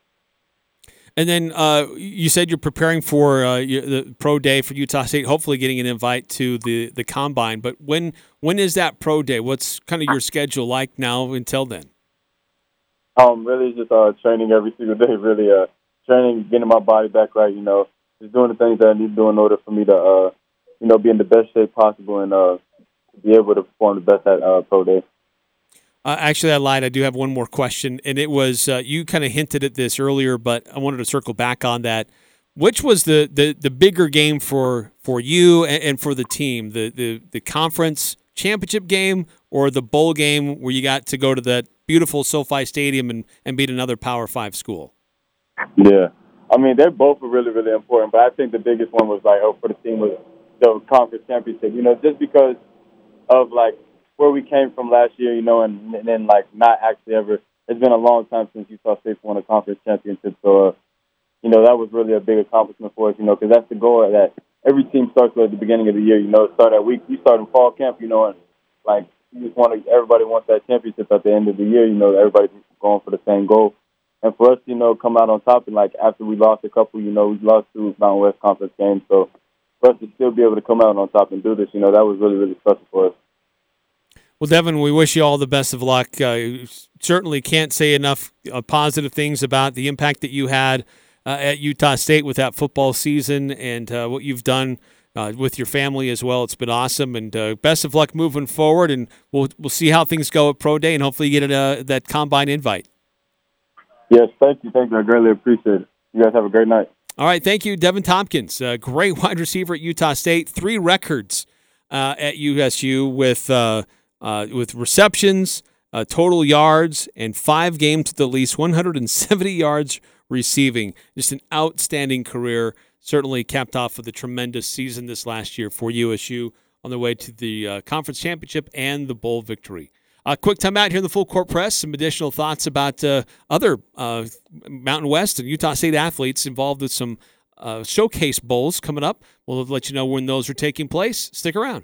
And then uh, you said you're preparing for uh, the pro day for Utah State, hopefully getting an invite to the, the combine. But when when is that pro day? What's kind of your schedule like now until then? Um, really just uh, training every single day. [LAUGHS] Really, uh, training, getting my body back right. You know, just doing the things that I need to do in order for me to, uh, you know, be in the best shape possible and uh, be able to perform the best at uh, pro day. Uh, actually, I lied. I do have one more question, and it was uh, you kind of hinted at this earlier, but I wanted to circle back on that. Which was the, the, the bigger game for for you and, and for the team, the, the the conference championship game or the bowl game where you got to go to that beautiful SoFi Stadium and, and beat another Power Five school? Yeah, I mean they both were really really important, but I think the biggest one was like oh for the team was the conference championship. You know, just because of like where we came from last year, you know, and, and then like not actually ever. It's been a long time since Utah State won a conference championship, so uh, you know that was really a big accomplishment for us. You know, because that's the goal that every team starts with at the beginning of the year. You know, start at week, you start in fall camp. You know, and like you just want to. Everybody wants that championship at the end of the year. You know, everybody's going for the same goal. And for us, you know, come out on top and like after we lost a couple, you know, we lost two Mountain West Conference games, so for us to still be able to come out on top and do this, you know, that was really really special for us. Well, Deven, we wish you all the best of luck. Uh, certainly can't say enough uh, positive things about the impact that you had uh, at Utah State with that football season and uh, what you've done uh, with your family as well. It's been awesome, and uh, best of luck moving forward. And we'll we'll see how things go at Pro Day, and hopefully you get uh, that combine invite. Yes, thank you, thank you. I greatly appreciate it. You guys have a great night. All right, thank you, Deven Thompkins, uh, great [LAUGHS] wide receiver at Utah State. Three records uh, at USU with uh, uh, with receptions, uh, total yards, and five games with at least 170 [LAUGHS] yards receiving. Just an outstanding career. Certainly capped off with a tremendous season this last year for USU on the way to the uh, conference championship and the bowl victory. A quick time out here in the full court press. Some additional thoughts about uh, other uh, Mountain West and Utah State athletes involved with some uh, showcase bowls coming up. We'll let you know when those are taking place. Stick around.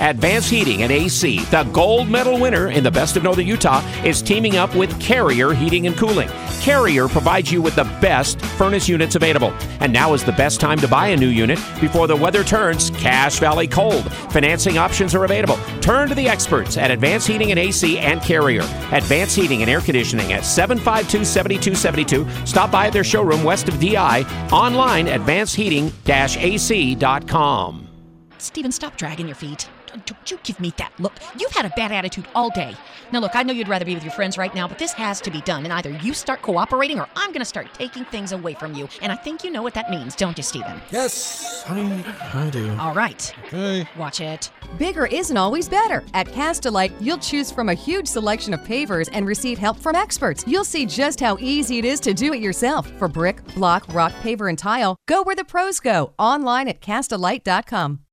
Advanced Heating and AC, the gold medal winner in the Best of Northern Utah, is teaming up with Carrier Heating and Cooling. Carrier provides you with the best furnace units available. And now is the best time to buy a new unit before the weather turns Cache Valley cold. Financing options are available. Turn to the experts at Advanced Heating and AC and Carrier. Advanced Heating and Air Conditioning at 752 7272. Stop by their showroom west of DI. Online, at advancedheating-ac.com. Steven, stop dragging your feet. Don't you give me that look. You've had a bad attitude all day. Now, look, I know you'd rather be with your friends right now, but this has to be done. And either you start cooperating or I'm going to start taking things away from you. And I think you know what that means, don't you, Steven? Yes, honey, I do. All right. Okay. Watch it. Bigger isn't always better. At Castlelite, you'll choose from a huge selection of pavers and receive help from experts. You'll see just how easy it is to do it yourself. For brick, block, rock, paver, and tile, go where the pros go. Online at castlelite.com.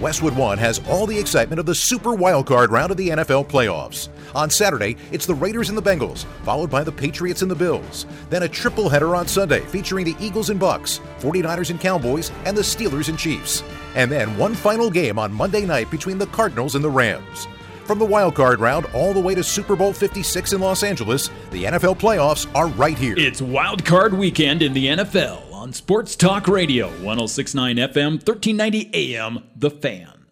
Westwood One has all the excitement of the Super Wildcard round of the NFL playoffs. On Saturday, it's the Raiders and the Bengals, followed by the Patriots and the Bills. Then a triple header on Sunday featuring the Eagles and Bucks, 49ers and Cowboys, and the Steelers and Chiefs. And then one final game on Monday night between the Cardinals and the Rams. From the wildcard round all the way to Super Bowl 56 in Los Angeles, the NFL playoffs are right here. It's Wildcard Weekend in the NFL on Sports Talk Radio, 1069 FM, 1390 AM, The Fan.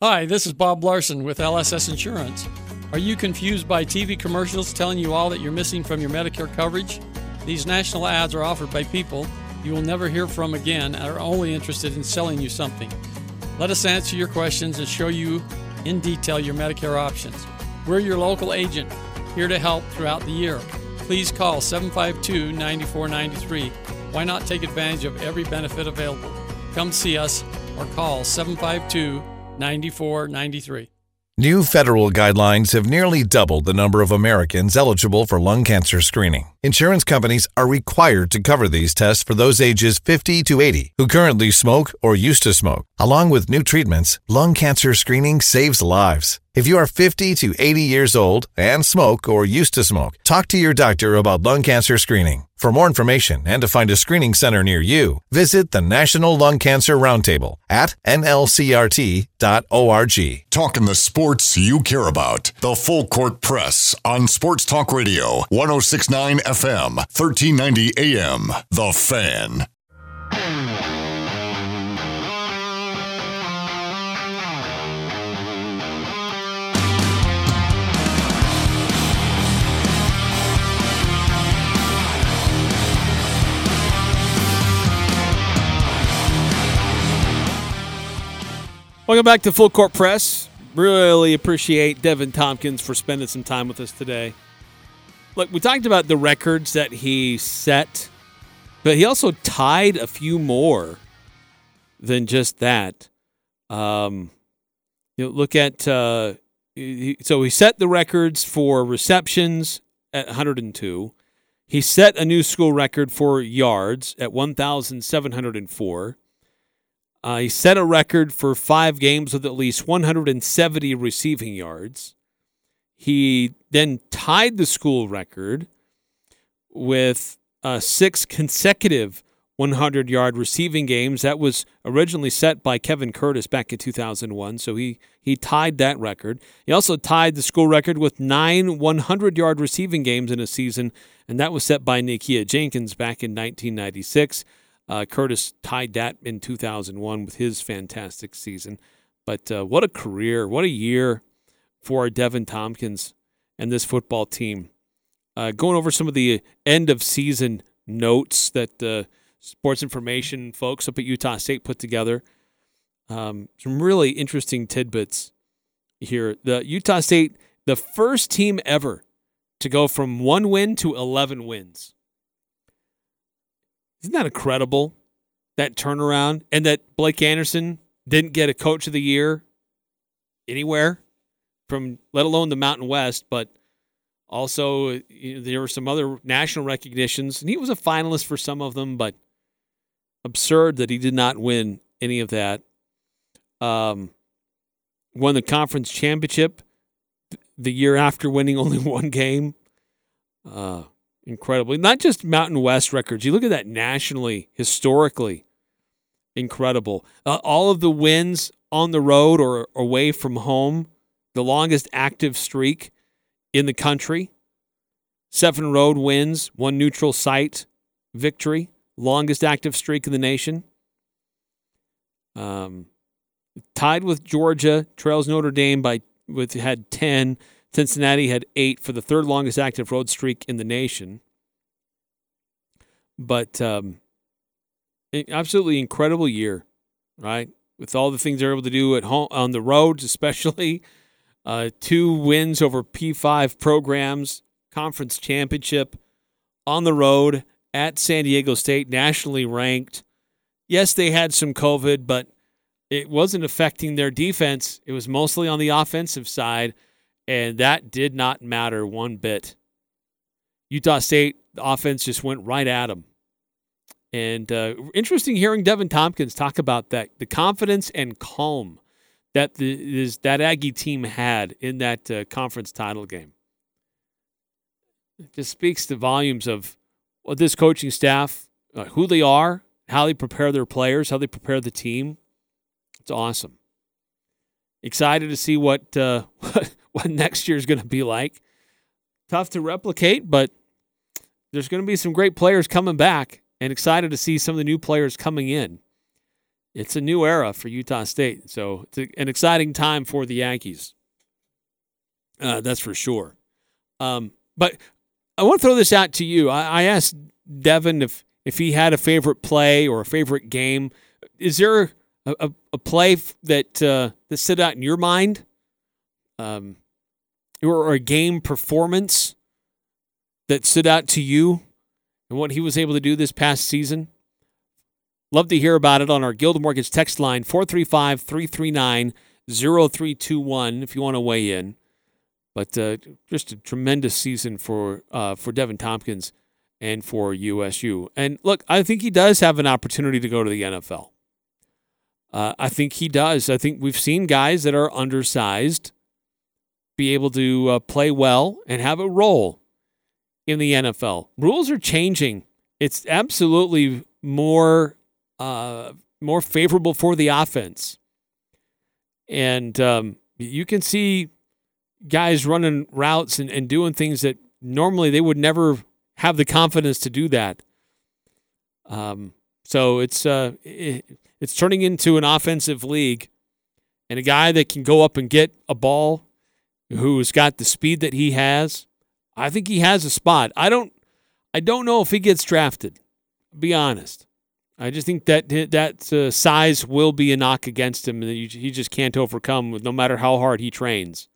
Hi, this is Bob Larson with LSS Insurance. Are you confused by TV commercials telling you all that you're missing from your Medicare coverage? These national ads are offered by people you will never hear from again and are only interested in selling you something. Let us answer your questions and show you in detail your Medicare options. We're your local agent, here to help throughout the year. Please call 752 9493. Why not take advantage of every benefit available? Come see us or call 752 9493. New federal guidelines have nearly doubled the number of Americans eligible for lung cancer screening. Insurance companies are required to cover these tests for those ages 50 to 80 who currently smoke or used to smoke. Along with new treatments, lung cancer screening saves lives. If you are 50 to 80 years old and smoke or used to smoke, talk to your doctor about lung cancer screening. For more information and to find a screening center near you, visit the National Lung Cancer Roundtable at nlcrt.org. Talking the sports you care about. The Full Court Press on Sports Talk Radio, 1069 FM, 1390 AM. The Fan. Welcome back to Full Court Press. Really appreciate Deven Thompkins for spending some time with us today. Look, we talked about the records that he set, but he also tied a few more than just that. Um, you know, look at uh, so he set the records for receptions at 102. He set a new school record for yards at 1,704. Uh, he set a record for five games with at least 170 receiving yards. He then tied the school record with uh, six consecutive 100 yard receiving games. That was originally set by Kevin Curtis back in 2001, so he, he tied that record. He also tied the school record with nine 100 yard receiving games in a season, and that was set by Nakia Jenkins back in 1996. Uh, Curtis tied that in 2001 with his fantastic season. But uh, what a career, what a year for Deven Thompkins and this football team. Uh, going over some of the end of season notes that uh, sports information folks up at Utah State put together. Um, some really interesting tidbits here. The Utah State, the first team ever to go from one win to 11 wins. Isn't that incredible? That turnaround and that Blake Anderson didn't get a coach of the year anywhere from let alone the Mountain West, but also you know, there were some other national recognitions and he was a finalist for some of them, but absurd that he did not win any of that. Um, won the conference championship the year after winning only [LAUGHS] one game. Uh, incredibly. Not just Mountain West records. You look at that nationally, historically, incredible. Uh, all of the wins on the road or away from home, the longest active streak in the country. Seven road wins, one neutral site victory, longest active streak in the nation. Um, tied with Georgia, trails Notre Dame by with had ten. Cincinnati had eight for the third longest active road streak in the nation. But um, absolutely incredible year, right? With all the things they're able to do at home on the roads, [LAUGHS] especially uh, two wins over P5 programs, conference championship on the road at San Diego State, nationally ranked. Yes, they had some COVID, but it wasn't affecting their defense. It was mostly on the offensive side and that did not matter one bit. Utah State offense just went right at them. And uh, interesting hearing Deven Thompkins talk about that the confidence and calm that the is, that Aggie team had in that uh, conference title game. It just speaks to volumes of what this coaching staff, uh, who they are, how they prepare their players, how they prepare the team. It's awesome. Excited to see what uh, [LAUGHS] what next year is going to be like. Tough to replicate, but there's going to be some great players coming back and excited to see some of the new players coming in. It's a new era for Utah State, so it's an exciting time for the Yankees. Uh, that's for sure. Um, but I want to throw this out to you. I, I asked Deven if if he had a favorite play or a favorite game. Is there a, a, a play that uh, that stood out in your mind? Um, or a game performance that stood out to you and what he was able to do this past season? Love to hear about it on our Guild Mortgage text line 435 339 0321 if you want to weigh in. But uh, just a tremendous season for uh, for Deven Thompkins and for USU. And look, I think he does have an opportunity to go to the NFL. Uh, I think he does. I think we've seen guys that are undersized be able to uh, play well and have a role in the NFL. Rules are changing. It's absolutely more uh, more favorable for the offense, and um, you can see guys running routes and, and doing things that normally they would never have the confidence to do that. Um, so it's uh, it, it's turning into an offensive league, and a guy that can go up and get a ball who's got the speed that he has, I think he has a spot. I don't I don't know if he gets drafted. Be honest. I just think that that uh, size will be a knock against him and he just can't overcome no matter how hard he trains.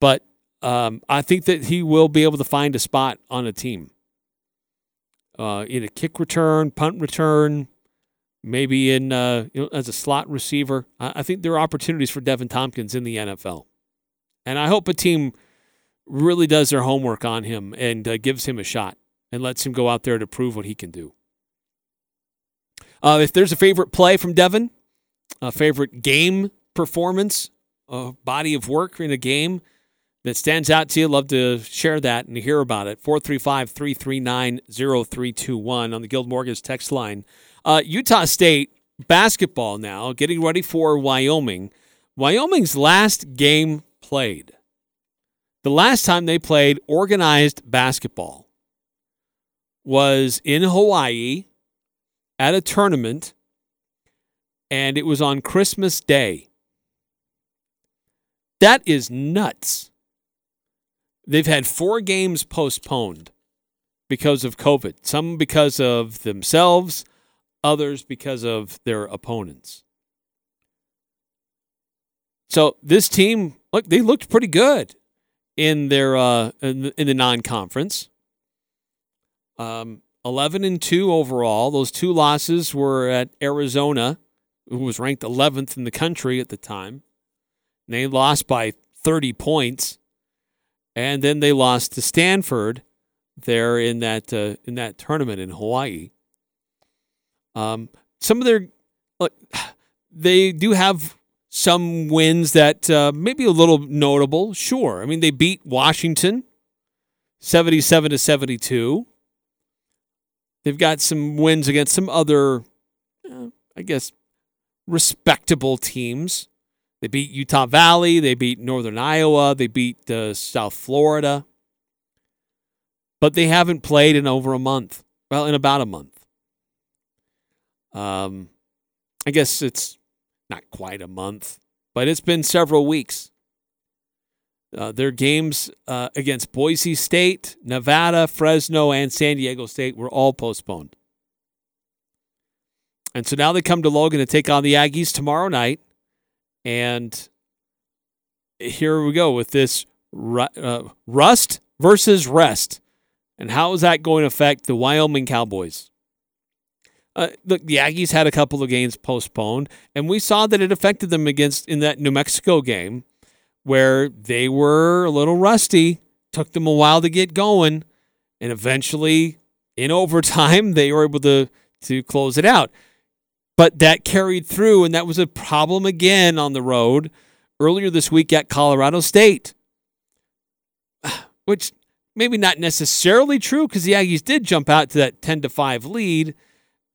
But um, I think that he will be able to find a spot on a team. Uh, in a kick return, punt return, maybe in uh, you know, as a slot receiver. I, I think there are opportunities for Deven Thompkins in the NFL. And I hope a team really does their homework on him and uh, gives him a shot and lets him go out there to prove what he can do. Uh, if there's a favorite play from Deven, a favorite game performance, a body of work in a game, that stands out to you, love to share that and hear about it. 435 339 0321 on the Guild Mortgage text line. Uh, Utah State basketball now, getting ready for Wyoming. Wyoming's last game played. The last time they played organized basketball was in Hawaii at a tournament, and it was on Christmas Day. That is nuts. They've had four games postponed because of COVID, some because of themselves, others because of their opponents. So this team, look, they looked pretty good in their uh, in the, non-conference. Um, eleven and two overall. Those two losses were at Arizona, who was ranked eleventh in the country at the time. And they lost by thirty points, and then they lost to Stanford there in that uh, in that tournament in Hawaii. Um, some of their, look, [SIGHS] they do have some wins that uh, maybe a little notable. Sure, I mean they beat Washington, seventy-seven to seventy-two. They've got some wins against some other, uh, I guess, respectable teams. They beat Utah Valley. They beat Northern Iowa. They beat uh, South Florida. But they haven't played in over a month. Well, in about a month. Um, I guess it's not quite a month, but it's been several weeks. Uh, their games uh, against Boise State, Nevada, Fresno, and San Diego State were all postponed. And so now they come to Logan to take on the Aggies tomorrow night. And here we go with this uh, rust versus rest. And how is that going to affect the Wyoming Cowboys? Uh, look, the Aggies had a couple of games postponed, and we saw that it affected them against in that New Mexico game where they were a little rusty. Took them a while to get going, and eventually, in [LAUGHS] overtime, they were able to to close it out. But that carried through, and that was a problem again on the road earlier this week at Colorado State, [SIGHS] which maybe not necessarily true because the Aggies did jump out to that ten to five lead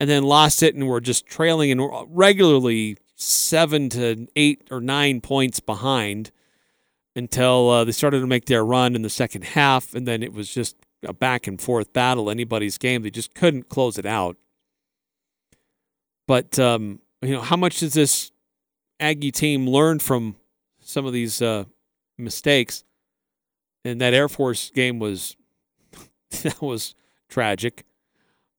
and then lost it and were just trailing and regularly seven to eight or nine points behind until uh, they started to make their run in the second half, and then it was just a back and forth battle. Anybody's game, they just couldn't close it out. But um, you know, how much does this Aggie team learn from some of these uh, mistakes? And that Air Force game was [LAUGHS] that was tragic,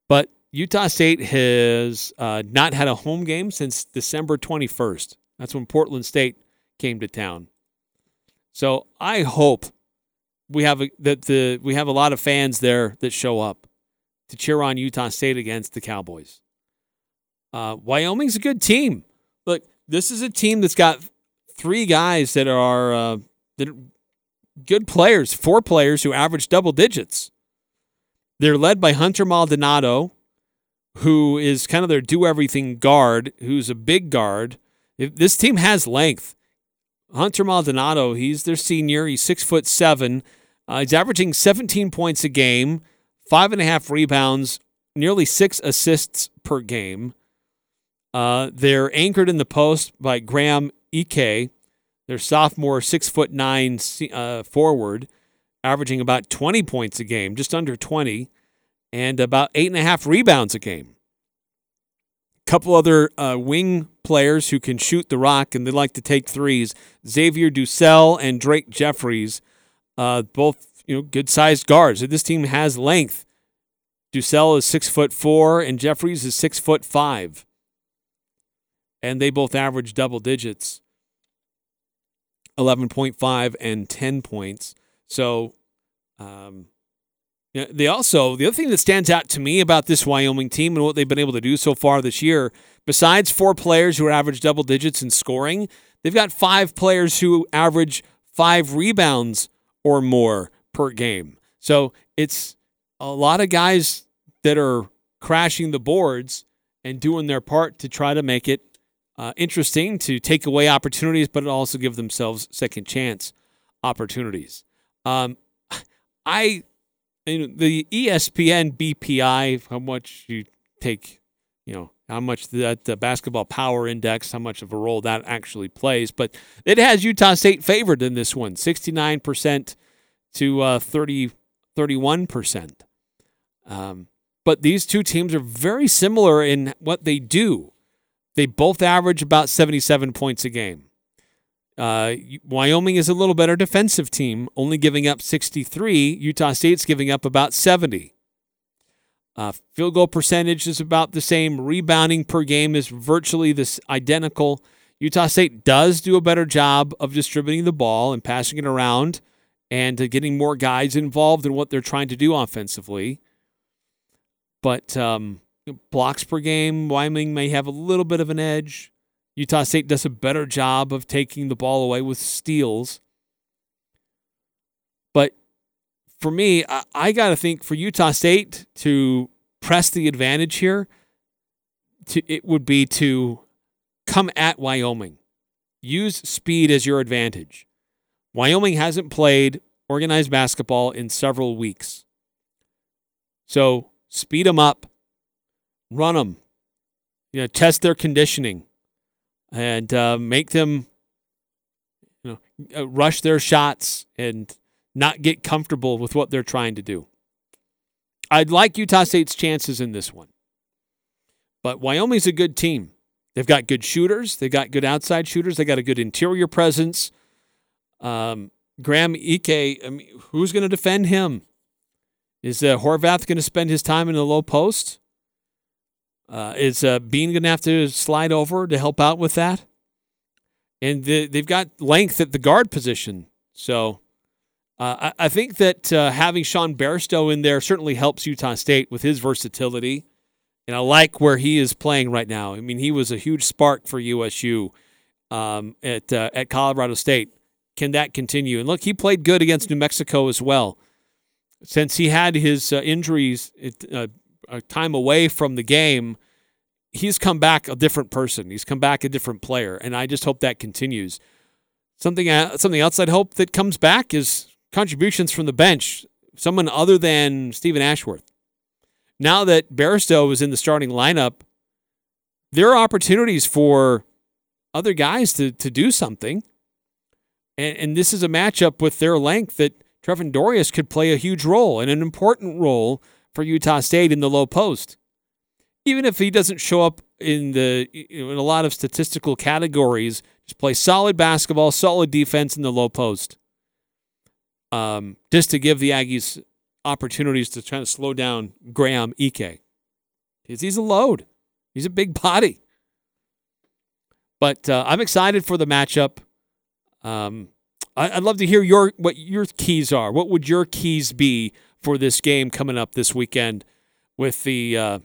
but Utah State has uh, not had a home game since December 21st. That's when Portland State came to town. So I hope we have a, that the we have a lot of fans there that show up to cheer on Utah State against the Cowboys. Uh, Wyoming's a good team. Look, this is a team that's got three guys that are uh, that are good players, four players who average double digits. They're led by Hunter Maldonado, who is kind of their do everything guard, who's a big guard. If this team has length. Hunter Maldonado, he's their senior. He's six foot seven. Uh, he's averaging 17 points a game, five and a half rebounds, nearly six assists per game. Uh, they're anchored in the post by Graham Ike, their sophomore six foot nine uh, forward, averaging about 20 points a game, just under 20 and about eight and a half rebounds a game. A couple other uh, wing players who can shoot the rock and they like to take threes. Xavier DuSell and Drake Jeffries, uh, both you know good sized guards. This team has length. DuSell is six foot four and Jeffries is six foot five, and they both average double digits, eleven point five and ten points. So. Um, they also the other thing that stands out to me about this Wyoming team and what they've been able to do so far this year, besides four players who average double digits in scoring, they've got five players who average five rebounds or more per game. So it's a lot of guys that are crashing the boards and doing their part to try to make it uh, interesting to take away opportunities, but also give themselves second chance opportunities. Um, [LAUGHS] I, you know, the ESPN BPI, how much you take, you know, how much that basketball power index, how much of a role that actually plays, but it has Utah State favored in this one, 69% to uh, 30, 31%. Um, but these two teams are very similar in what they do. They both average about 77 points a game. Uh, Wyoming is a little better defensive team, only giving up 63. Utah State's giving up about 70. Uh, field goal percentage is about the same. Rebounding per game is virtually this identical. Utah State does do a better job of distributing the ball and passing it around and uh, getting more guys involved in what they're trying to do offensively. But um, blocks per game, Wyoming may have a little bit of an edge. Utah State does a better job of taking the ball away with steals. But for me, I, I got to think for Utah State to press the advantage here, to, it would be to come at Wyoming. Use speed as your advantage. Wyoming hasn't played organized basketball in several weeks. So speed them up, run them, you know, test their conditioning, and uh, make them, you know, uh, rush their shots and not get comfortable with what they're trying to do. I'd like Utah State's chances in this one, but Wyoming's a good team. They've got good shooters. They've got good outside shooters. They got a good interior presence. Um, Graham Ike, I mean, who's going to defend him? Is uh, Horvath going to spend his time in the low post? Uh, is uh, Bean going to have to slide over to help out with that? And the, they've got length at the guard position. So uh, I, I, think that uh, having Sean Bairstow in there certainly helps Utah State with his versatility. And I like where he is playing right now. I mean, he was a huge spark for USU um, at, uh, at Colorado State. Can that continue? And look, he played good against New Mexico as well since he had his uh, injuries, uh, a time away from the game, he's come back a different person. He's come back a different player, and I just hope that continues. Something uh, something else I'd hope that comes back is contributions from the bench, someone other than Steven Ashworth. Now that Bairstow is in the starting lineup, there are opportunities for other guys to to do something, and and this is a matchup with their length that Trevin Dorius could play a huge role and an important role for Utah State in the low post. Even if he doesn't show up in the in a lot of statistical categories, just play solid basketball, solid defense in the low post. Um, just to give the Aggies opportunities to try to slow down Graham Ike. Because he's a load. He's a big body. But uh, I'm excited for the matchup. Um, I'd love to hear your what your keys are. What would your keys be for this game coming up this weekend with the uh,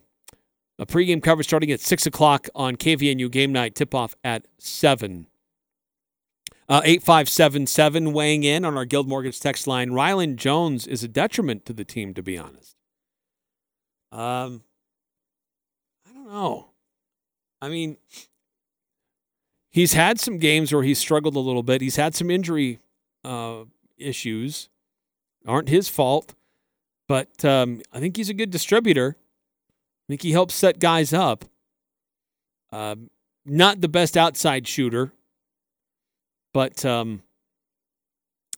a pregame coverage starting at six o'clock on KVNU game night tip off at seven. Uh, 8577 weighing in on our Guild Mortgage text line. Rylan Jones is a detriment to the team, to be honest. Um, I don't know. I mean, he's had some games where he's struggled a little bit. He's had some injury uh, issues, aren't his fault, but um, I think he's a good distributor. I think he helps set guys up. Uh, not the best outside shooter, but um,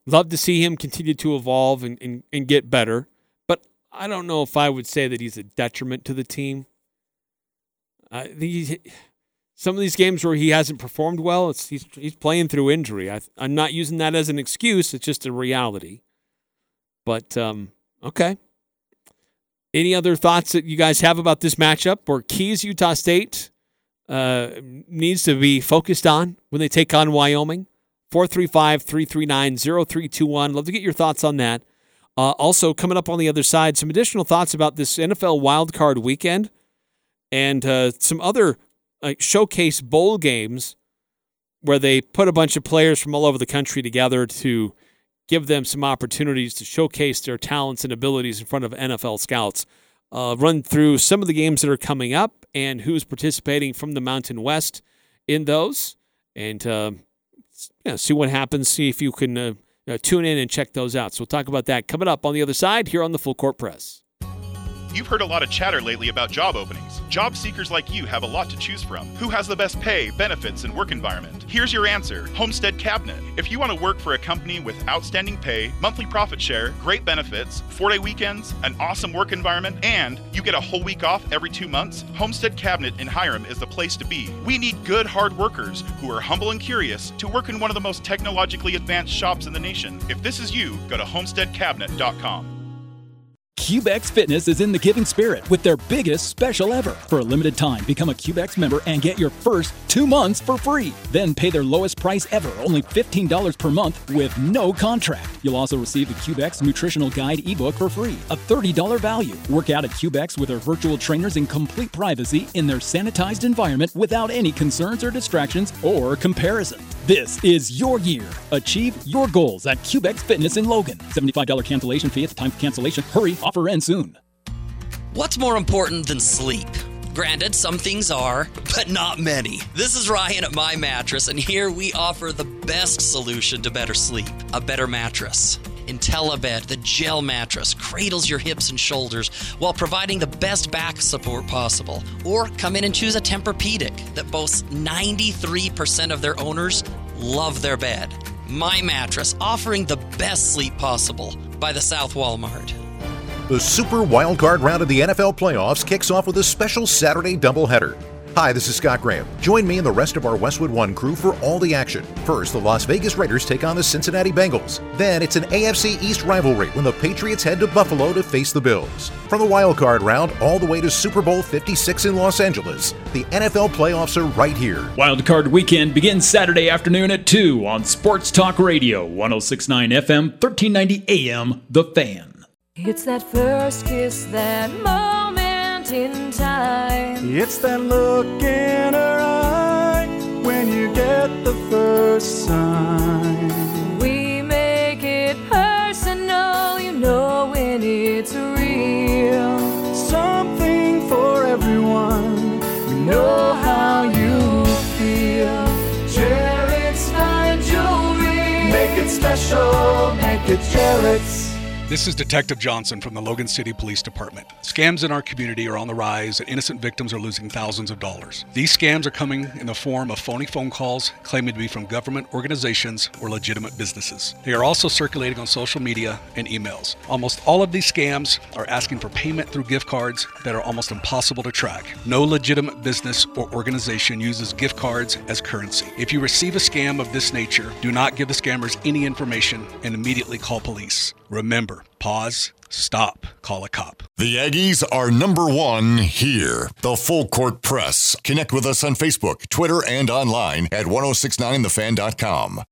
love to see him continue to evolve and, and, and get better. But I don't know if I would say that he's a detriment to the team. I think he's some of these games where he hasn't performed well, it's he's he's playing through injury. I, I'm not using that as an excuse. It's just a reality. But um, okay. Any other thoughts that you guys have about this matchup or keys Utah State uh, needs to be focused on when they take on Wyoming? 435 339 0321. Love to get your thoughts on that. Uh, also, coming up on the other side, some additional thoughts about this NFL wildcard weekend and uh, some other like showcase bowl games where they put a bunch of players from all over the country together to give them some opportunities to showcase their talents and abilities in front of NFL scouts. Uh, run through some of the games that are coming up and who's participating from the Mountain West in those, and uh, see what happens. See if you can uh, uh, tune in and check those out. So we'll talk about that coming up on the other side here on the Full Court Press. You've heard a lot of chatter lately about job openings. Job seekers like you have a lot to choose from. Who has the best pay, benefits, and work environment? Here's your answer Homestead Cabinet. If you want to work for a company with outstanding pay, monthly profit share, great benefits, four day weekends, an awesome work environment, and you get a whole week off every two months, Homestead Cabinet in Hyrum is the place to be. We need good, hard workers who are humble and curious to work in one of the most technologically advanced shops in the nation. If this is you, go to homesteadcabinet.com. Cubex Fitness is in the giving spirit with their biggest special ever. For a limited time, become a Cubex member and get your first two months for free. Then pay their lowest price ever, only $15 per month with no contract. You'll also receive the Cubex Nutritional Guide ebook for free, a $30 value. Work out at Cubex with their virtual trainers in complete privacy in their sanitized environment without any concerns or distractions or comparison. This is your year. Achieve your goals at Cubex Fitness in Logan. $75 cancellation fee at the time of cancellation. Hurry, offer ends soon. What's more important than sleep? Granted, some things are, but not many. This is Ryan at My Mattress, and here we offer the best solution to better sleep a better mattress. IntelliBed, the gel mattress, cradles your hips and shoulders while providing the best back support possible. Or come in and choose a Tempur-Pedic that boasts 93% of their owners love their bed. My Mattress, offering the best sleep possible by the South Walmart. The Super Wildcard round of the NFL playoffs kicks off with a special Saturday doubleheader. Hi, this is Scott Graham. Join me and the rest of our Westwood One crew for all the action. First, the Las Vegas Raiders take on the Cincinnati Bengals. Then, it's an AFC East rivalry when the Patriots head to Buffalo to face the Bills. From the wild card round all the way to Super Bowl 56 in Los Angeles, the NFL playoffs are right here. Wild card weekend begins Saturday afternoon at 2 on Sports Talk Radio, 1069 FM, 1390 AM, The Fan. It's that first kiss, that moment in time. It's that look in her eye when you get the first sign. We make it personal, you know when it's real. Something for everyone. We know how you feel. Jared's fine jewelry. Make it special, make it Jared's. This is Detective Johnson from the Logan City Police Department. Scams in our community are on the rise, and innocent victims are losing thousands of dollars. These scams are coming in the form of phony phone calls claiming to be from government organizations or legitimate businesses. They are also circulating on social media and emails. Almost all of these scams are asking for payment through gift cards that are almost impossible to track. No legitimate business or organization uses gift cards as currency. If you receive a scam of this nature, do not give the scammers any information and immediately call police. Remember, pause, stop, call a cop. The Aggies are number one here. The Full Court Press. Connect with us on Facebook, Twitter, and online at 1069thefan.com.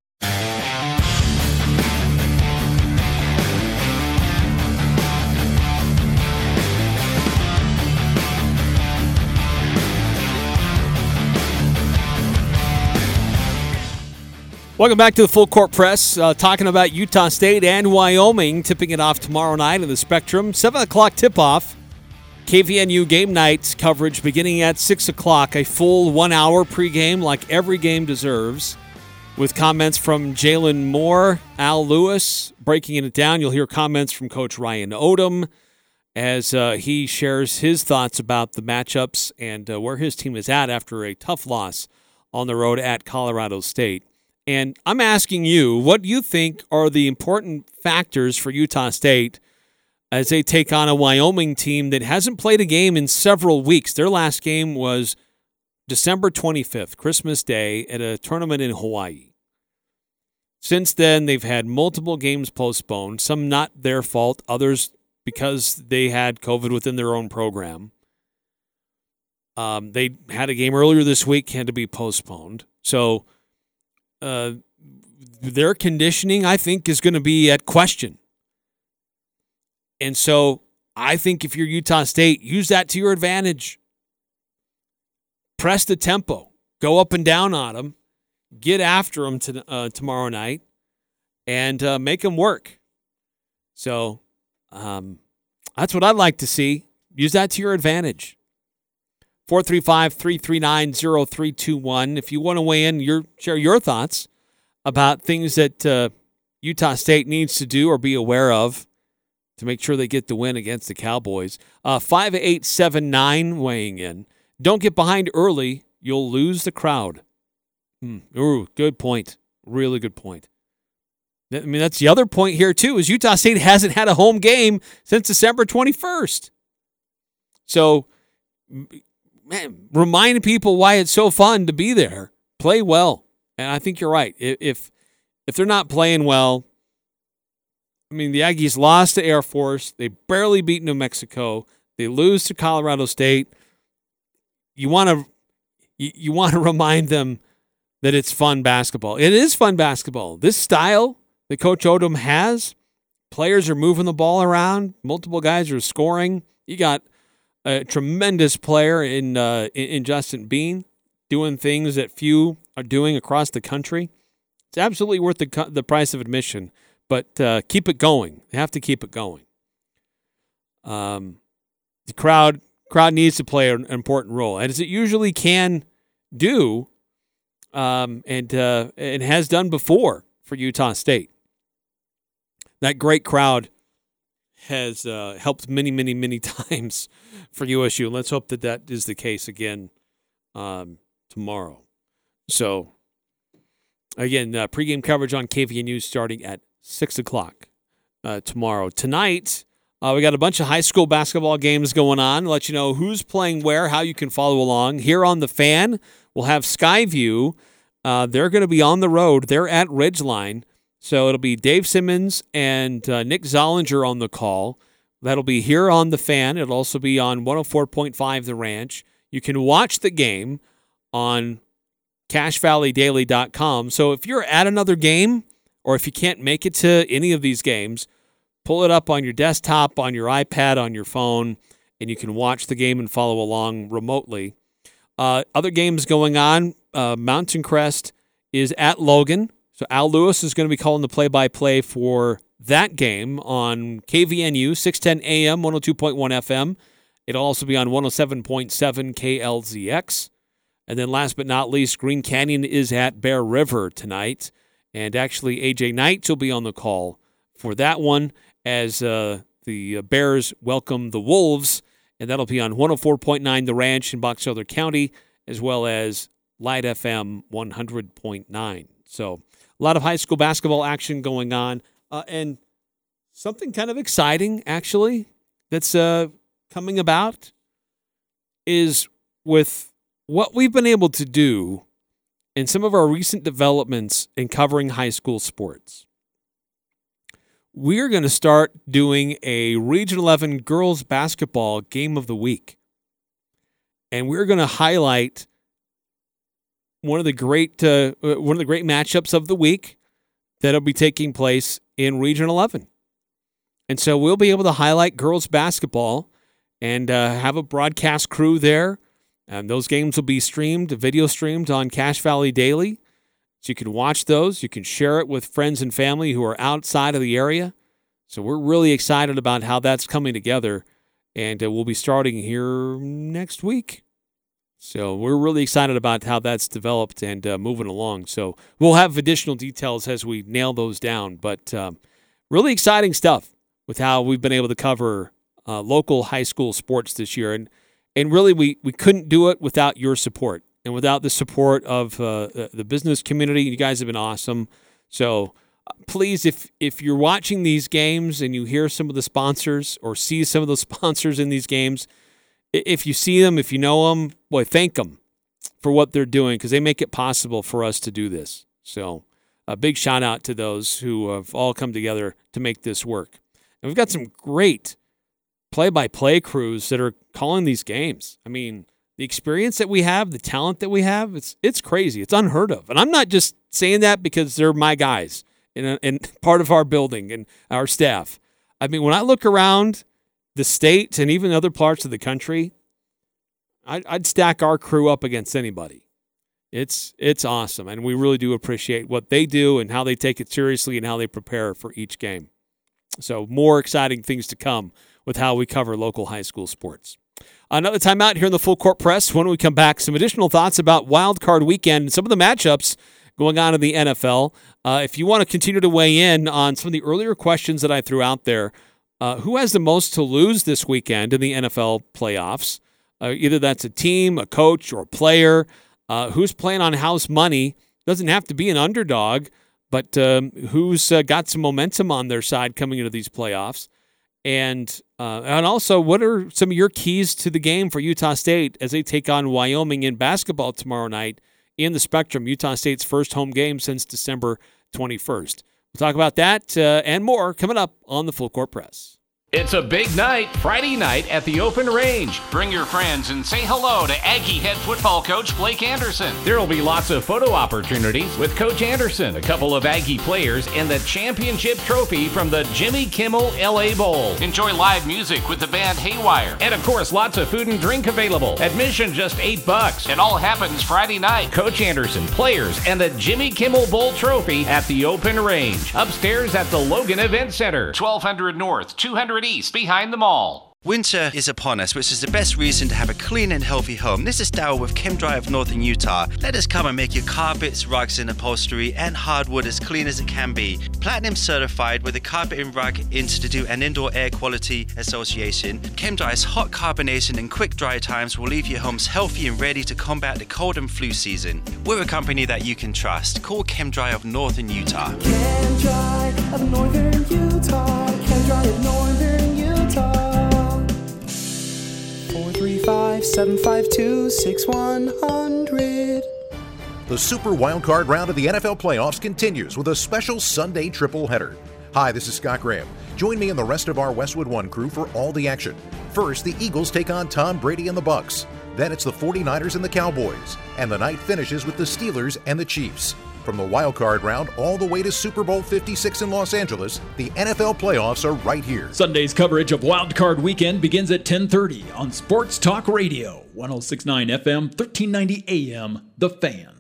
Welcome back to the Full Court Press, uh, talking about Utah State and Wyoming, tipping it off tomorrow night in the Spectrum. 7 o'clock tip off. KVNU game night coverage beginning at 6 o'clock. A full one hour pregame, like every game deserves, with comments from Jalen Moore, Al Lewis, breaking it down. You'll hear comments from Coach Ryan Odom as uh, he shares his thoughts about the matchups and uh, where his team is at after a tough loss on the road at Colorado State. And I'm asking you, what you think are the important factors for Utah State as they take on a Wyoming team that hasn't played a game in several weeks? Their last game was December 25th, Christmas Day, at a tournament in Hawaii. Since then, they've had multiple games postponed, some not their fault, others because they had COVID within their own program. Um, they had a game earlier this week, had to be postponed. So, uh, their conditioning, I think, is going to be at question. And so I think if you're Utah State, use that to your advantage. Press the tempo, go up and down on them, get after them to, uh, tomorrow night, and uh, make them work. So um, that's what I'd like to see. Use that to your advantage. 435 339 0321. If you want to weigh in, your, share your thoughts about things that uh, Utah State needs to do or be aware of to make sure they get the win against the Cowboys. Uh, 5879 weighing in. Don't get behind early. You'll lose the crowd. Hmm. Ooh, good point. Really good point. I mean, that's the other point here, too, is Utah State hasn't had a home game since December 21st. So, man, remind people why it's so fun to be there. Play well. And I think you're right. If if they're not playing well, I mean, the Aggies lost to Air Force. They barely beat New Mexico. They lose to Colorado State. You want to you, you want to [LAUGHS] remind them that it's fun basketball. It is fun basketball. This style that Coach Odom has, players are moving the ball around. Multiple guys are scoring. You got a tremendous player in uh, in Justin Bean doing things that few are doing across the country. It's absolutely worth the the price of admission, but uh, keep it going. They have to keep it going. Um, the crowd crowd needs to play an important role, and as it usually can do, um, and uh, and has done before for Utah State. That great crowd has uh, helped many, many, many [LAUGHS] times for USU. Let's hope that that is the case again um, tomorrow. So, again, uh, pregame coverage on KVNU starting at 6 o'clock uh, tomorrow. Tonight, uh, we got a bunch of high school basketball games going on. Let you know who's playing where, how you can follow along. Here on the fan, we'll have Skyview. Uh, they're going to be on the road. They're at Ridgeline. So it'll be Dave Simmons and uh, Nick Zollinger on the call. That'll be here on the fan. It'll also be on 104.5 The Ranch. You can watch the game on cachevalleydaily.com. So if you're at another game or if you can't make it to any of these games, pull it up on your desktop, on your iPad, on your phone, and you can watch the game and follow along remotely. Uh, other games going on. Uh, Mountain Crest is at Logan. So Al Lewis is going to be calling the play-by-play for that game on KVNU 610 AM 102.1 FM. It'll also be on 107.7 KLZX. And then last but not least, Green Canyon is at Bear River tonight. And actually, AJ Knight will be on the call for that one as uh, the Bears welcome the Wolves. And that'll be on 104.9 The Ranch in Box Elder County, as well as Light FM 100.9. So a lot of high school basketball action going on. Uh, and something kind of exciting, actually, that's uh, coming about is with what we've been able to do in some of our recent developments in covering high school sports. We're going to start doing a Region 11 girls basketball game of the week. And we're going to highlight one of the great uh, one of the great matchups of the week that'll be taking place in Region 11. And so we'll be able to highlight girls basketball and uh, have a broadcast crew there and those games will be streamed, video streamed on Cache Valley Daily. So you can watch those. You can share it with friends and family who are outside of the area. So we're really excited about how that's coming together. And uh, we'll be starting here next week. So we're really excited about how that's developed and uh, moving along. So we'll have additional details as we nail those down. But um, really exciting stuff with how we've been able to cover uh, local high school sports this year. And and really we we couldn't do it without your support and without the support of uh, the business community. You guys have been awesome. So uh, please, if if you're watching these games and you hear some of the sponsors or see some of the [LAUGHS] sponsors in these games, if you see them, if you know them, boy, thank them for what they're doing because they make it possible for us to do this. So a big shout out to those who have all come together to make this work. And we've got some great play by play crews that are calling these games. I mean, the experience that we have, the talent that we have, it's it's crazy. It's unheard of. And I'm not just saying that because they're my guys and, and [LAUGHS] part of our building and our staff. I mean, when I look around the state and even other parts of the country, I'd, I'd stack our crew up against anybody. It's it's awesome, and we really do appreciate what they do and how they take it seriously and how they prepare for each game. So more exciting things to come with how we cover local high school sports. Another timeout here in the full court press. When we come back, some additional thoughts about Wild Card Weekend and some of the matchups going on in the NFL. Uh, if you want to continue to weigh in on some of the earlier questions that I threw out there, uh, who has the most to lose this weekend in the NFL playoffs? Uh, either that's a team, a coach, or a player. Uh, who's playing on house money? Doesn't have to be an underdog, but um, who's uh, got some momentum on their side coming into these playoffs? And uh, and also, what are some of your keys to the game for Utah State as they take on Wyoming in basketball tomorrow night in the Spectrum? Utah State's first home game since December 21st. We'll talk about that uh, and more coming up on the Full Court Press. It's a big night, Friday night at the open range. Bring your friends and say hello to Aggie head football coach Blake Anderson. There will be lots of photo opportunities with Coach Anderson, a couple of Aggie players, and the championship trophy from the Jimmy Kimmel LA Bowl. Enjoy live music with the band Haywire. And of course, lots of food and drink available. Admission just eight bucks. It all happens Friday night. Coach Anderson, players, and the Jimmy Kimmel Bowl trophy at the open range. Upstairs at the Logan Event Center. 1200 North, 200 East, behind the mall. Winter is upon us, which is the best reason to have a clean and healthy home. This is Daryl with ChemDry of Northern Utah. Let us come and make your carpets, rugs, and upholstery and hardwood as clean as it can be. Platinum certified with the Carpet and Rug Institute and Indoor Air Quality Association. ChemDry's hot carbonation and quick dry times will leave your homes healthy and ready to combat the cold and flu season. We're a company that you can trust. Call ChemDry of Northern Utah. ChemDry of Northern Utah. ChemDry of Northern 435 752 6100. The Super Wildcard round of the NFL playoffs continues with a special Sunday triple header. Hi, this is Scott Graham. Join me and the rest of our Westwood One crew for all the action. First, the Eagles take on Tom Brady and the Bucs. Then it's the 49ers and the Cowboys. And the night finishes with the Steelers and the Chiefs. From the wildcard round all the way to Super Bowl 56 in Los Angeles, the NFL playoffs are right here. Sunday's coverage of Wild Card Weekend begins at 10:30 on Sports Talk Radio, 1069 FM, 1390 AM, The Fan.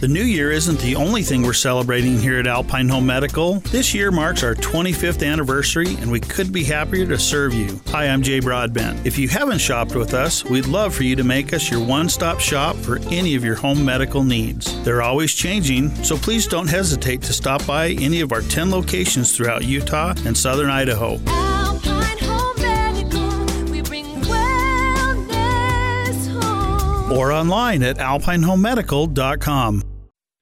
The new year isn't the only thing we're celebrating here at Alpine Home Medical. This year marks our 25th anniversary, and we couldn't be happier to serve you. Hi, I'm Jay Broadbent. If you haven't shopped with us, we'd love for you to make us your one stop shop for any of your home medical needs. They're always changing, so please don't hesitate to stop by any of our 10 locations throughout Utah and southern Idaho. Or online at alpinehomemedical.com.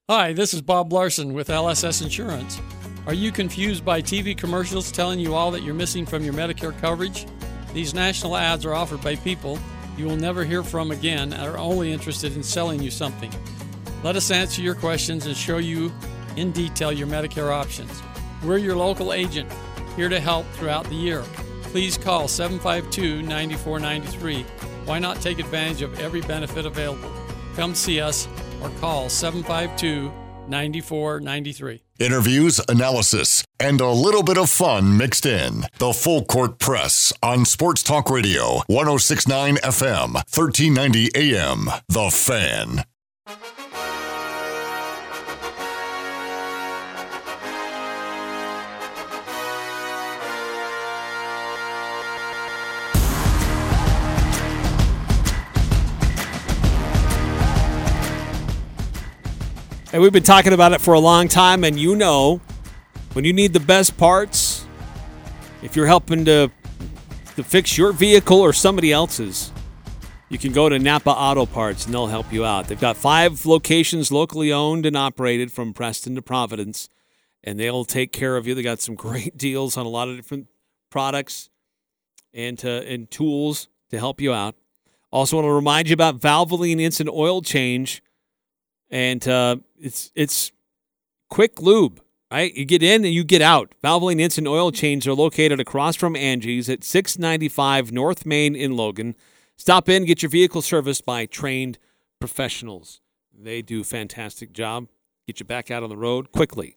Hi, this is Bob Larson with LSS Insurance. Are you confused by TV commercials telling you all that you're missing from your Medicare coverage? These national ads are offered by people you will never hear from again and are only interested in selling you something. Let us answer your questions and show you in detail your Medicare options. We're your local agent, here to help throughout the year. Please call 752 9493. Why not take advantage of every benefit available? Come see us or call 752 9493. Interviews, analysis, and a little bit of fun mixed in. The Full Court Press on Sports Talk Radio, 1069 FM, 1390 AM. The Fan. And we've been talking about it for a long time, and you know, when you need the best parts, if you're helping to to fix your vehicle or somebody else's, you can go to Napa Auto Parts and they'll help you out. They've got five locations locally owned and operated from Preston to Providence, and they'll take care of you. They got some [LAUGHS] great deals on a lot of different products and to, and tools to help you out. Also, want to remind you about Valvoline Instant Oil Change, and uh, it's it's quick lube. Right, you get in and you get out. Valvoline Instant Oil Change are located across from Angie's at 695 North Main in Logan. Stop in, get your vehicle serviced by trained professionals. They do a fantastic job. Get you back out on the road quickly.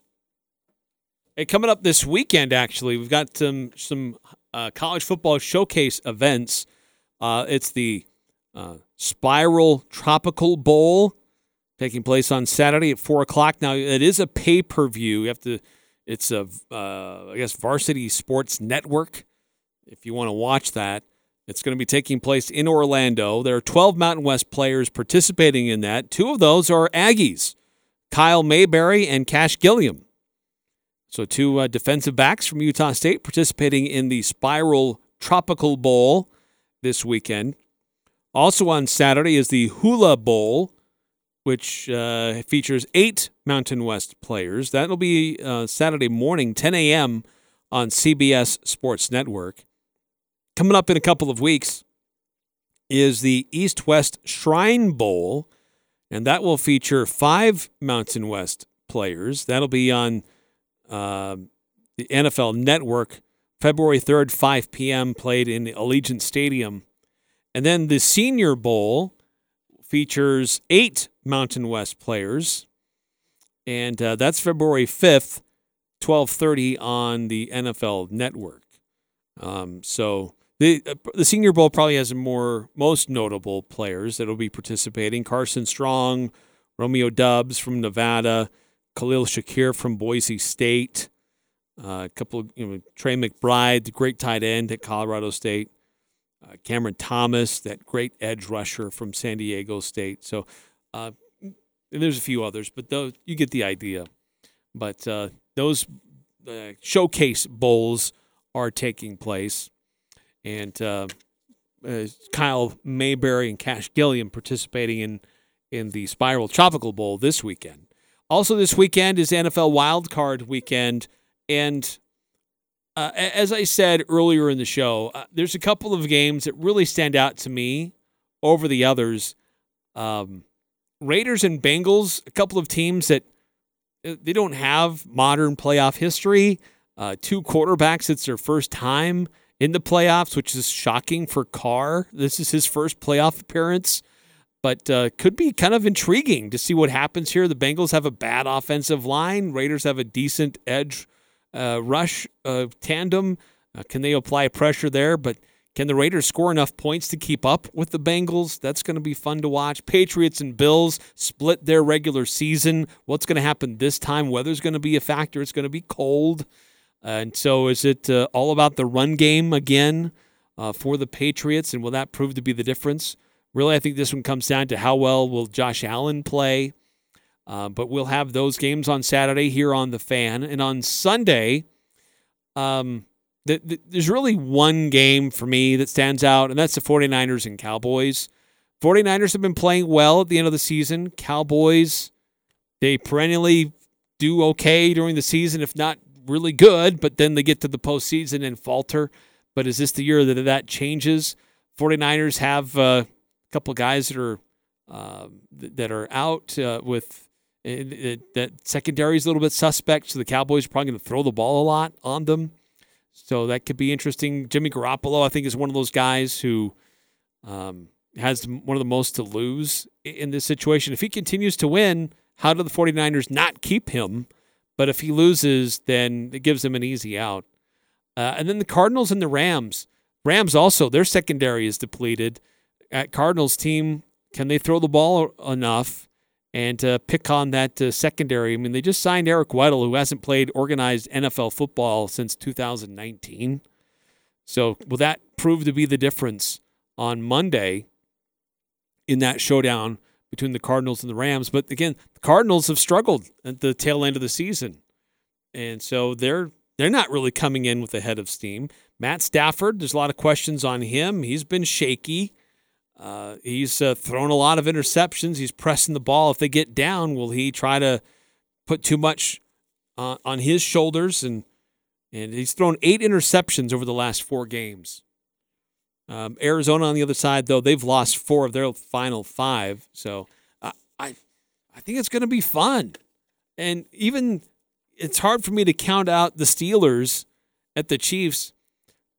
Hey, coming up this weekend, actually, we've got some some uh, college football showcase events. Uh, it's the uh, Spiral Tropical Bowl taking place on Saturday at four o'clock. Now it is a pay per view. You have to. It's a uh, I guess Varsity Sports Network. If you want to watch that, it's going to be taking place in Orlando. There are 12 Mountain West players participating in that. Two of those are Aggies. Kyle Mayberry and Cash Gilliam. So, two uh, defensive backs from Utah State participating in the Spiral Tropical Bowl this weekend. Also on Saturday is the Hula Bowl, which uh, features eight Mountain West players. That'll be uh, Saturday morning, 10 a.m. on CBS Sports Network. Coming up in a couple of weeks is the East West Shrine Bowl, and that will feature five Mountain West players. That'll be on uh, the NFL Network, February 3rd, 5 p.m., played in Allegiant Stadium. And then the Senior Bowl features eight Mountain West players, and uh, that's February 5th, 12:30 on the NFL Network. Um, so the uh, the Senior Bowl probably has more most notable players that will be participating: Carson Strong, Romeo Doubs from Nevada, Khalil Shakir from Boise State, uh, a couple of you know Trey McBride, the great tight end at Colorado State, uh, Cameron Thomas, that great edge rusher from San Diego State. So uh, there's a few others, but those you get the idea. But uh, those uh, showcase bowls are taking place, and uh, Kyle Mayberry and Cash Gilliam participating in in the Spiral Tropical Bowl this weekend. Also, this weekend is NFL Wild Card weekend, and uh, as I said earlier in the show, uh, there's a couple of games that really stand out to me over the others. Um, Raiders and Bengals, a couple of teams that uh, they don't have modern playoff history. Uh, two quarterbacks, it's their first time in the playoffs, which is shocking for Carr. This is his first playoff appearance, but uh, could be kind of intriguing to see what happens here. The Bengals have a bad offensive line, Raiders have a decent edge rush uh, tandem. Uh, can they apply pressure there? But can the Raiders score enough points to keep up with the Bengals? That's going to be fun to watch. Patriots and Bills split their regular season. What's going to happen this time? Weather's going to be a factor. It's going to be cold. and so is it uh, all about the run game again uh, for the Patriots? And will that prove to be the difference? Really, I think this one comes down to how well will Josh Allen play. Uh, but we'll have those games on Saturday here on the fan. And on Sunday, um, the, the, there's really one game for me that stands out, and that's the 49ers and Cowboys. 49ers have been playing well at the end of the season. Cowboys, they perennially do okay during the season, if not really good, but then they get to the postseason and falter. But is this the year that that changes? 49ers have uh, a couple guys that are uh, that are out uh, with it, it, that secondary is a little bit suspect, so the Cowboys are probably going to throw the ball a lot on them. So that could be interesting. Jimmy Garoppolo, I think, is one of those guys who um, has one of the most to lose in this situation. If he continues to win, how do the 49ers not keep him? But if he loses, then it gives them an easy out. Uh, and then the Cardinals and the Rams. Rams also, their secondary is depleted. At Cardinals team, can they throw the ball enough? And to pick on that uh, secondary. I mean, they just signed Eric Weddle, who hasn't played organized NFL football since 2019. So, will that prove to be the difference on Monday in that showdown between the Cardinals and the Rams? But again, the Cardinals have struggled at the tail end of the season, and so they're they're not really coming in with a head of steam. Matt Stafford, there's a lot of questions on him. He's been shaky. Uh, he's uh, thrown a lot of interceptions. He's pressing the ball. If they get down, will he try to put too much uh, on his shoulders? And and he's thrown eight interceptions over the last four games. Um, Arizona on the other side, though, they've lost four of their final five. So I I, I think it's going to be fun. And even it's hard for me to count out the Steelers at the Chiefs.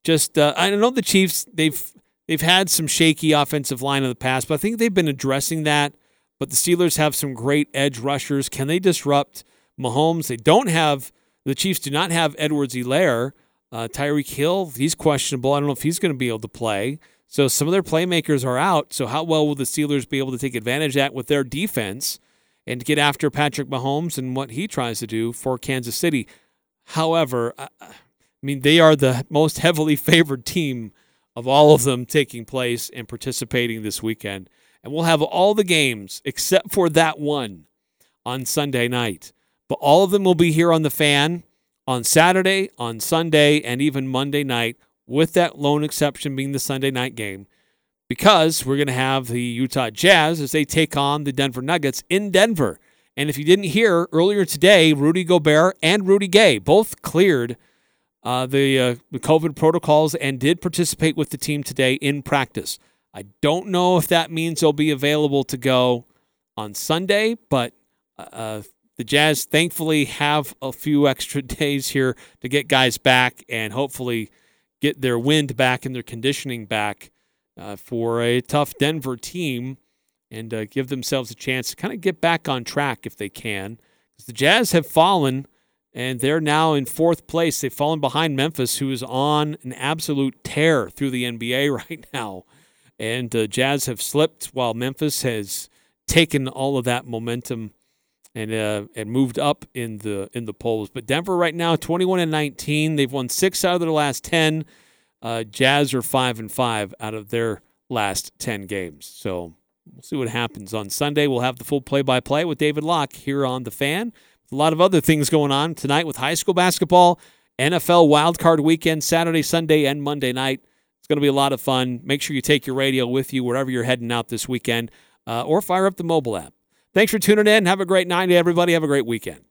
Just uh, I know the Chiefs they've They've had some shaky offensive line in the past, but I think they've been addressing that. But the Steelers have some great edge rushers. Can they disrupt Mahomes? They don't have, the Chiefs do not have Edwards-Helaire. Uh, Tyreek Hill, he's questionable. I don't know if he's going to be able to play. So some of their playmakers are out. So how well will the Steelers be able to take advantage of that with their defense and get after Patrick Mahomes and what he tries to do for Kansas City? However, I mean, they are the most heavily [LAUGHS] favored team of all of them taking place and participating this weekend. And we'll have all the games except for that one on Sunday night. But all of them will be here on the fan on Saturday, on Sunday, and even Monday night, with that lone exception being the Sunday night game, because we're going to have the Utah Jazz as they take on the Denver Nuggets in Denver. And if you didn't hear earlier today, Rudy Gobert and Rudy Gay both cleared uh, the, uh, COVID protocols and did participate with the team today in practice. I don't know if that means they'll be available to go on Sunday, but uh, the Jazz thankfully have a few [LAUGHS] extra days here to get guys back and hopefully get their wind back and their conditioning back uh, for a tough Denver team and uh, give themselves a chance to kind of get back on track if they can. Because the Jazz have fallen and they're now in fourth place. They've fallen behind Memphis, who is on an absolute tear through the NBA [LAUGHS] right now. And uh, Jazz have slipped while Memphis has taken all of that momentum and uh, and moved up in the in the polls. But Denver right now, 21 and 19. They've won six out of their last 10. Uh, Jazz are five and five out of their last 10 games. So we'll see what happens on Sunday. We'll have the full play-by-play with David Locke here on the Fan. A lot of other things going on tonight with high school basketball, NFL wildcard weekend, Saturday, Sunday, and Monday night. It's going to be a lot of fun. Make sure you take your radio with you wherever you're heading out this weekend, uh, or fire up the mobile app. Thanks for tuning in. Have a great night, everybody. Have a great weekend.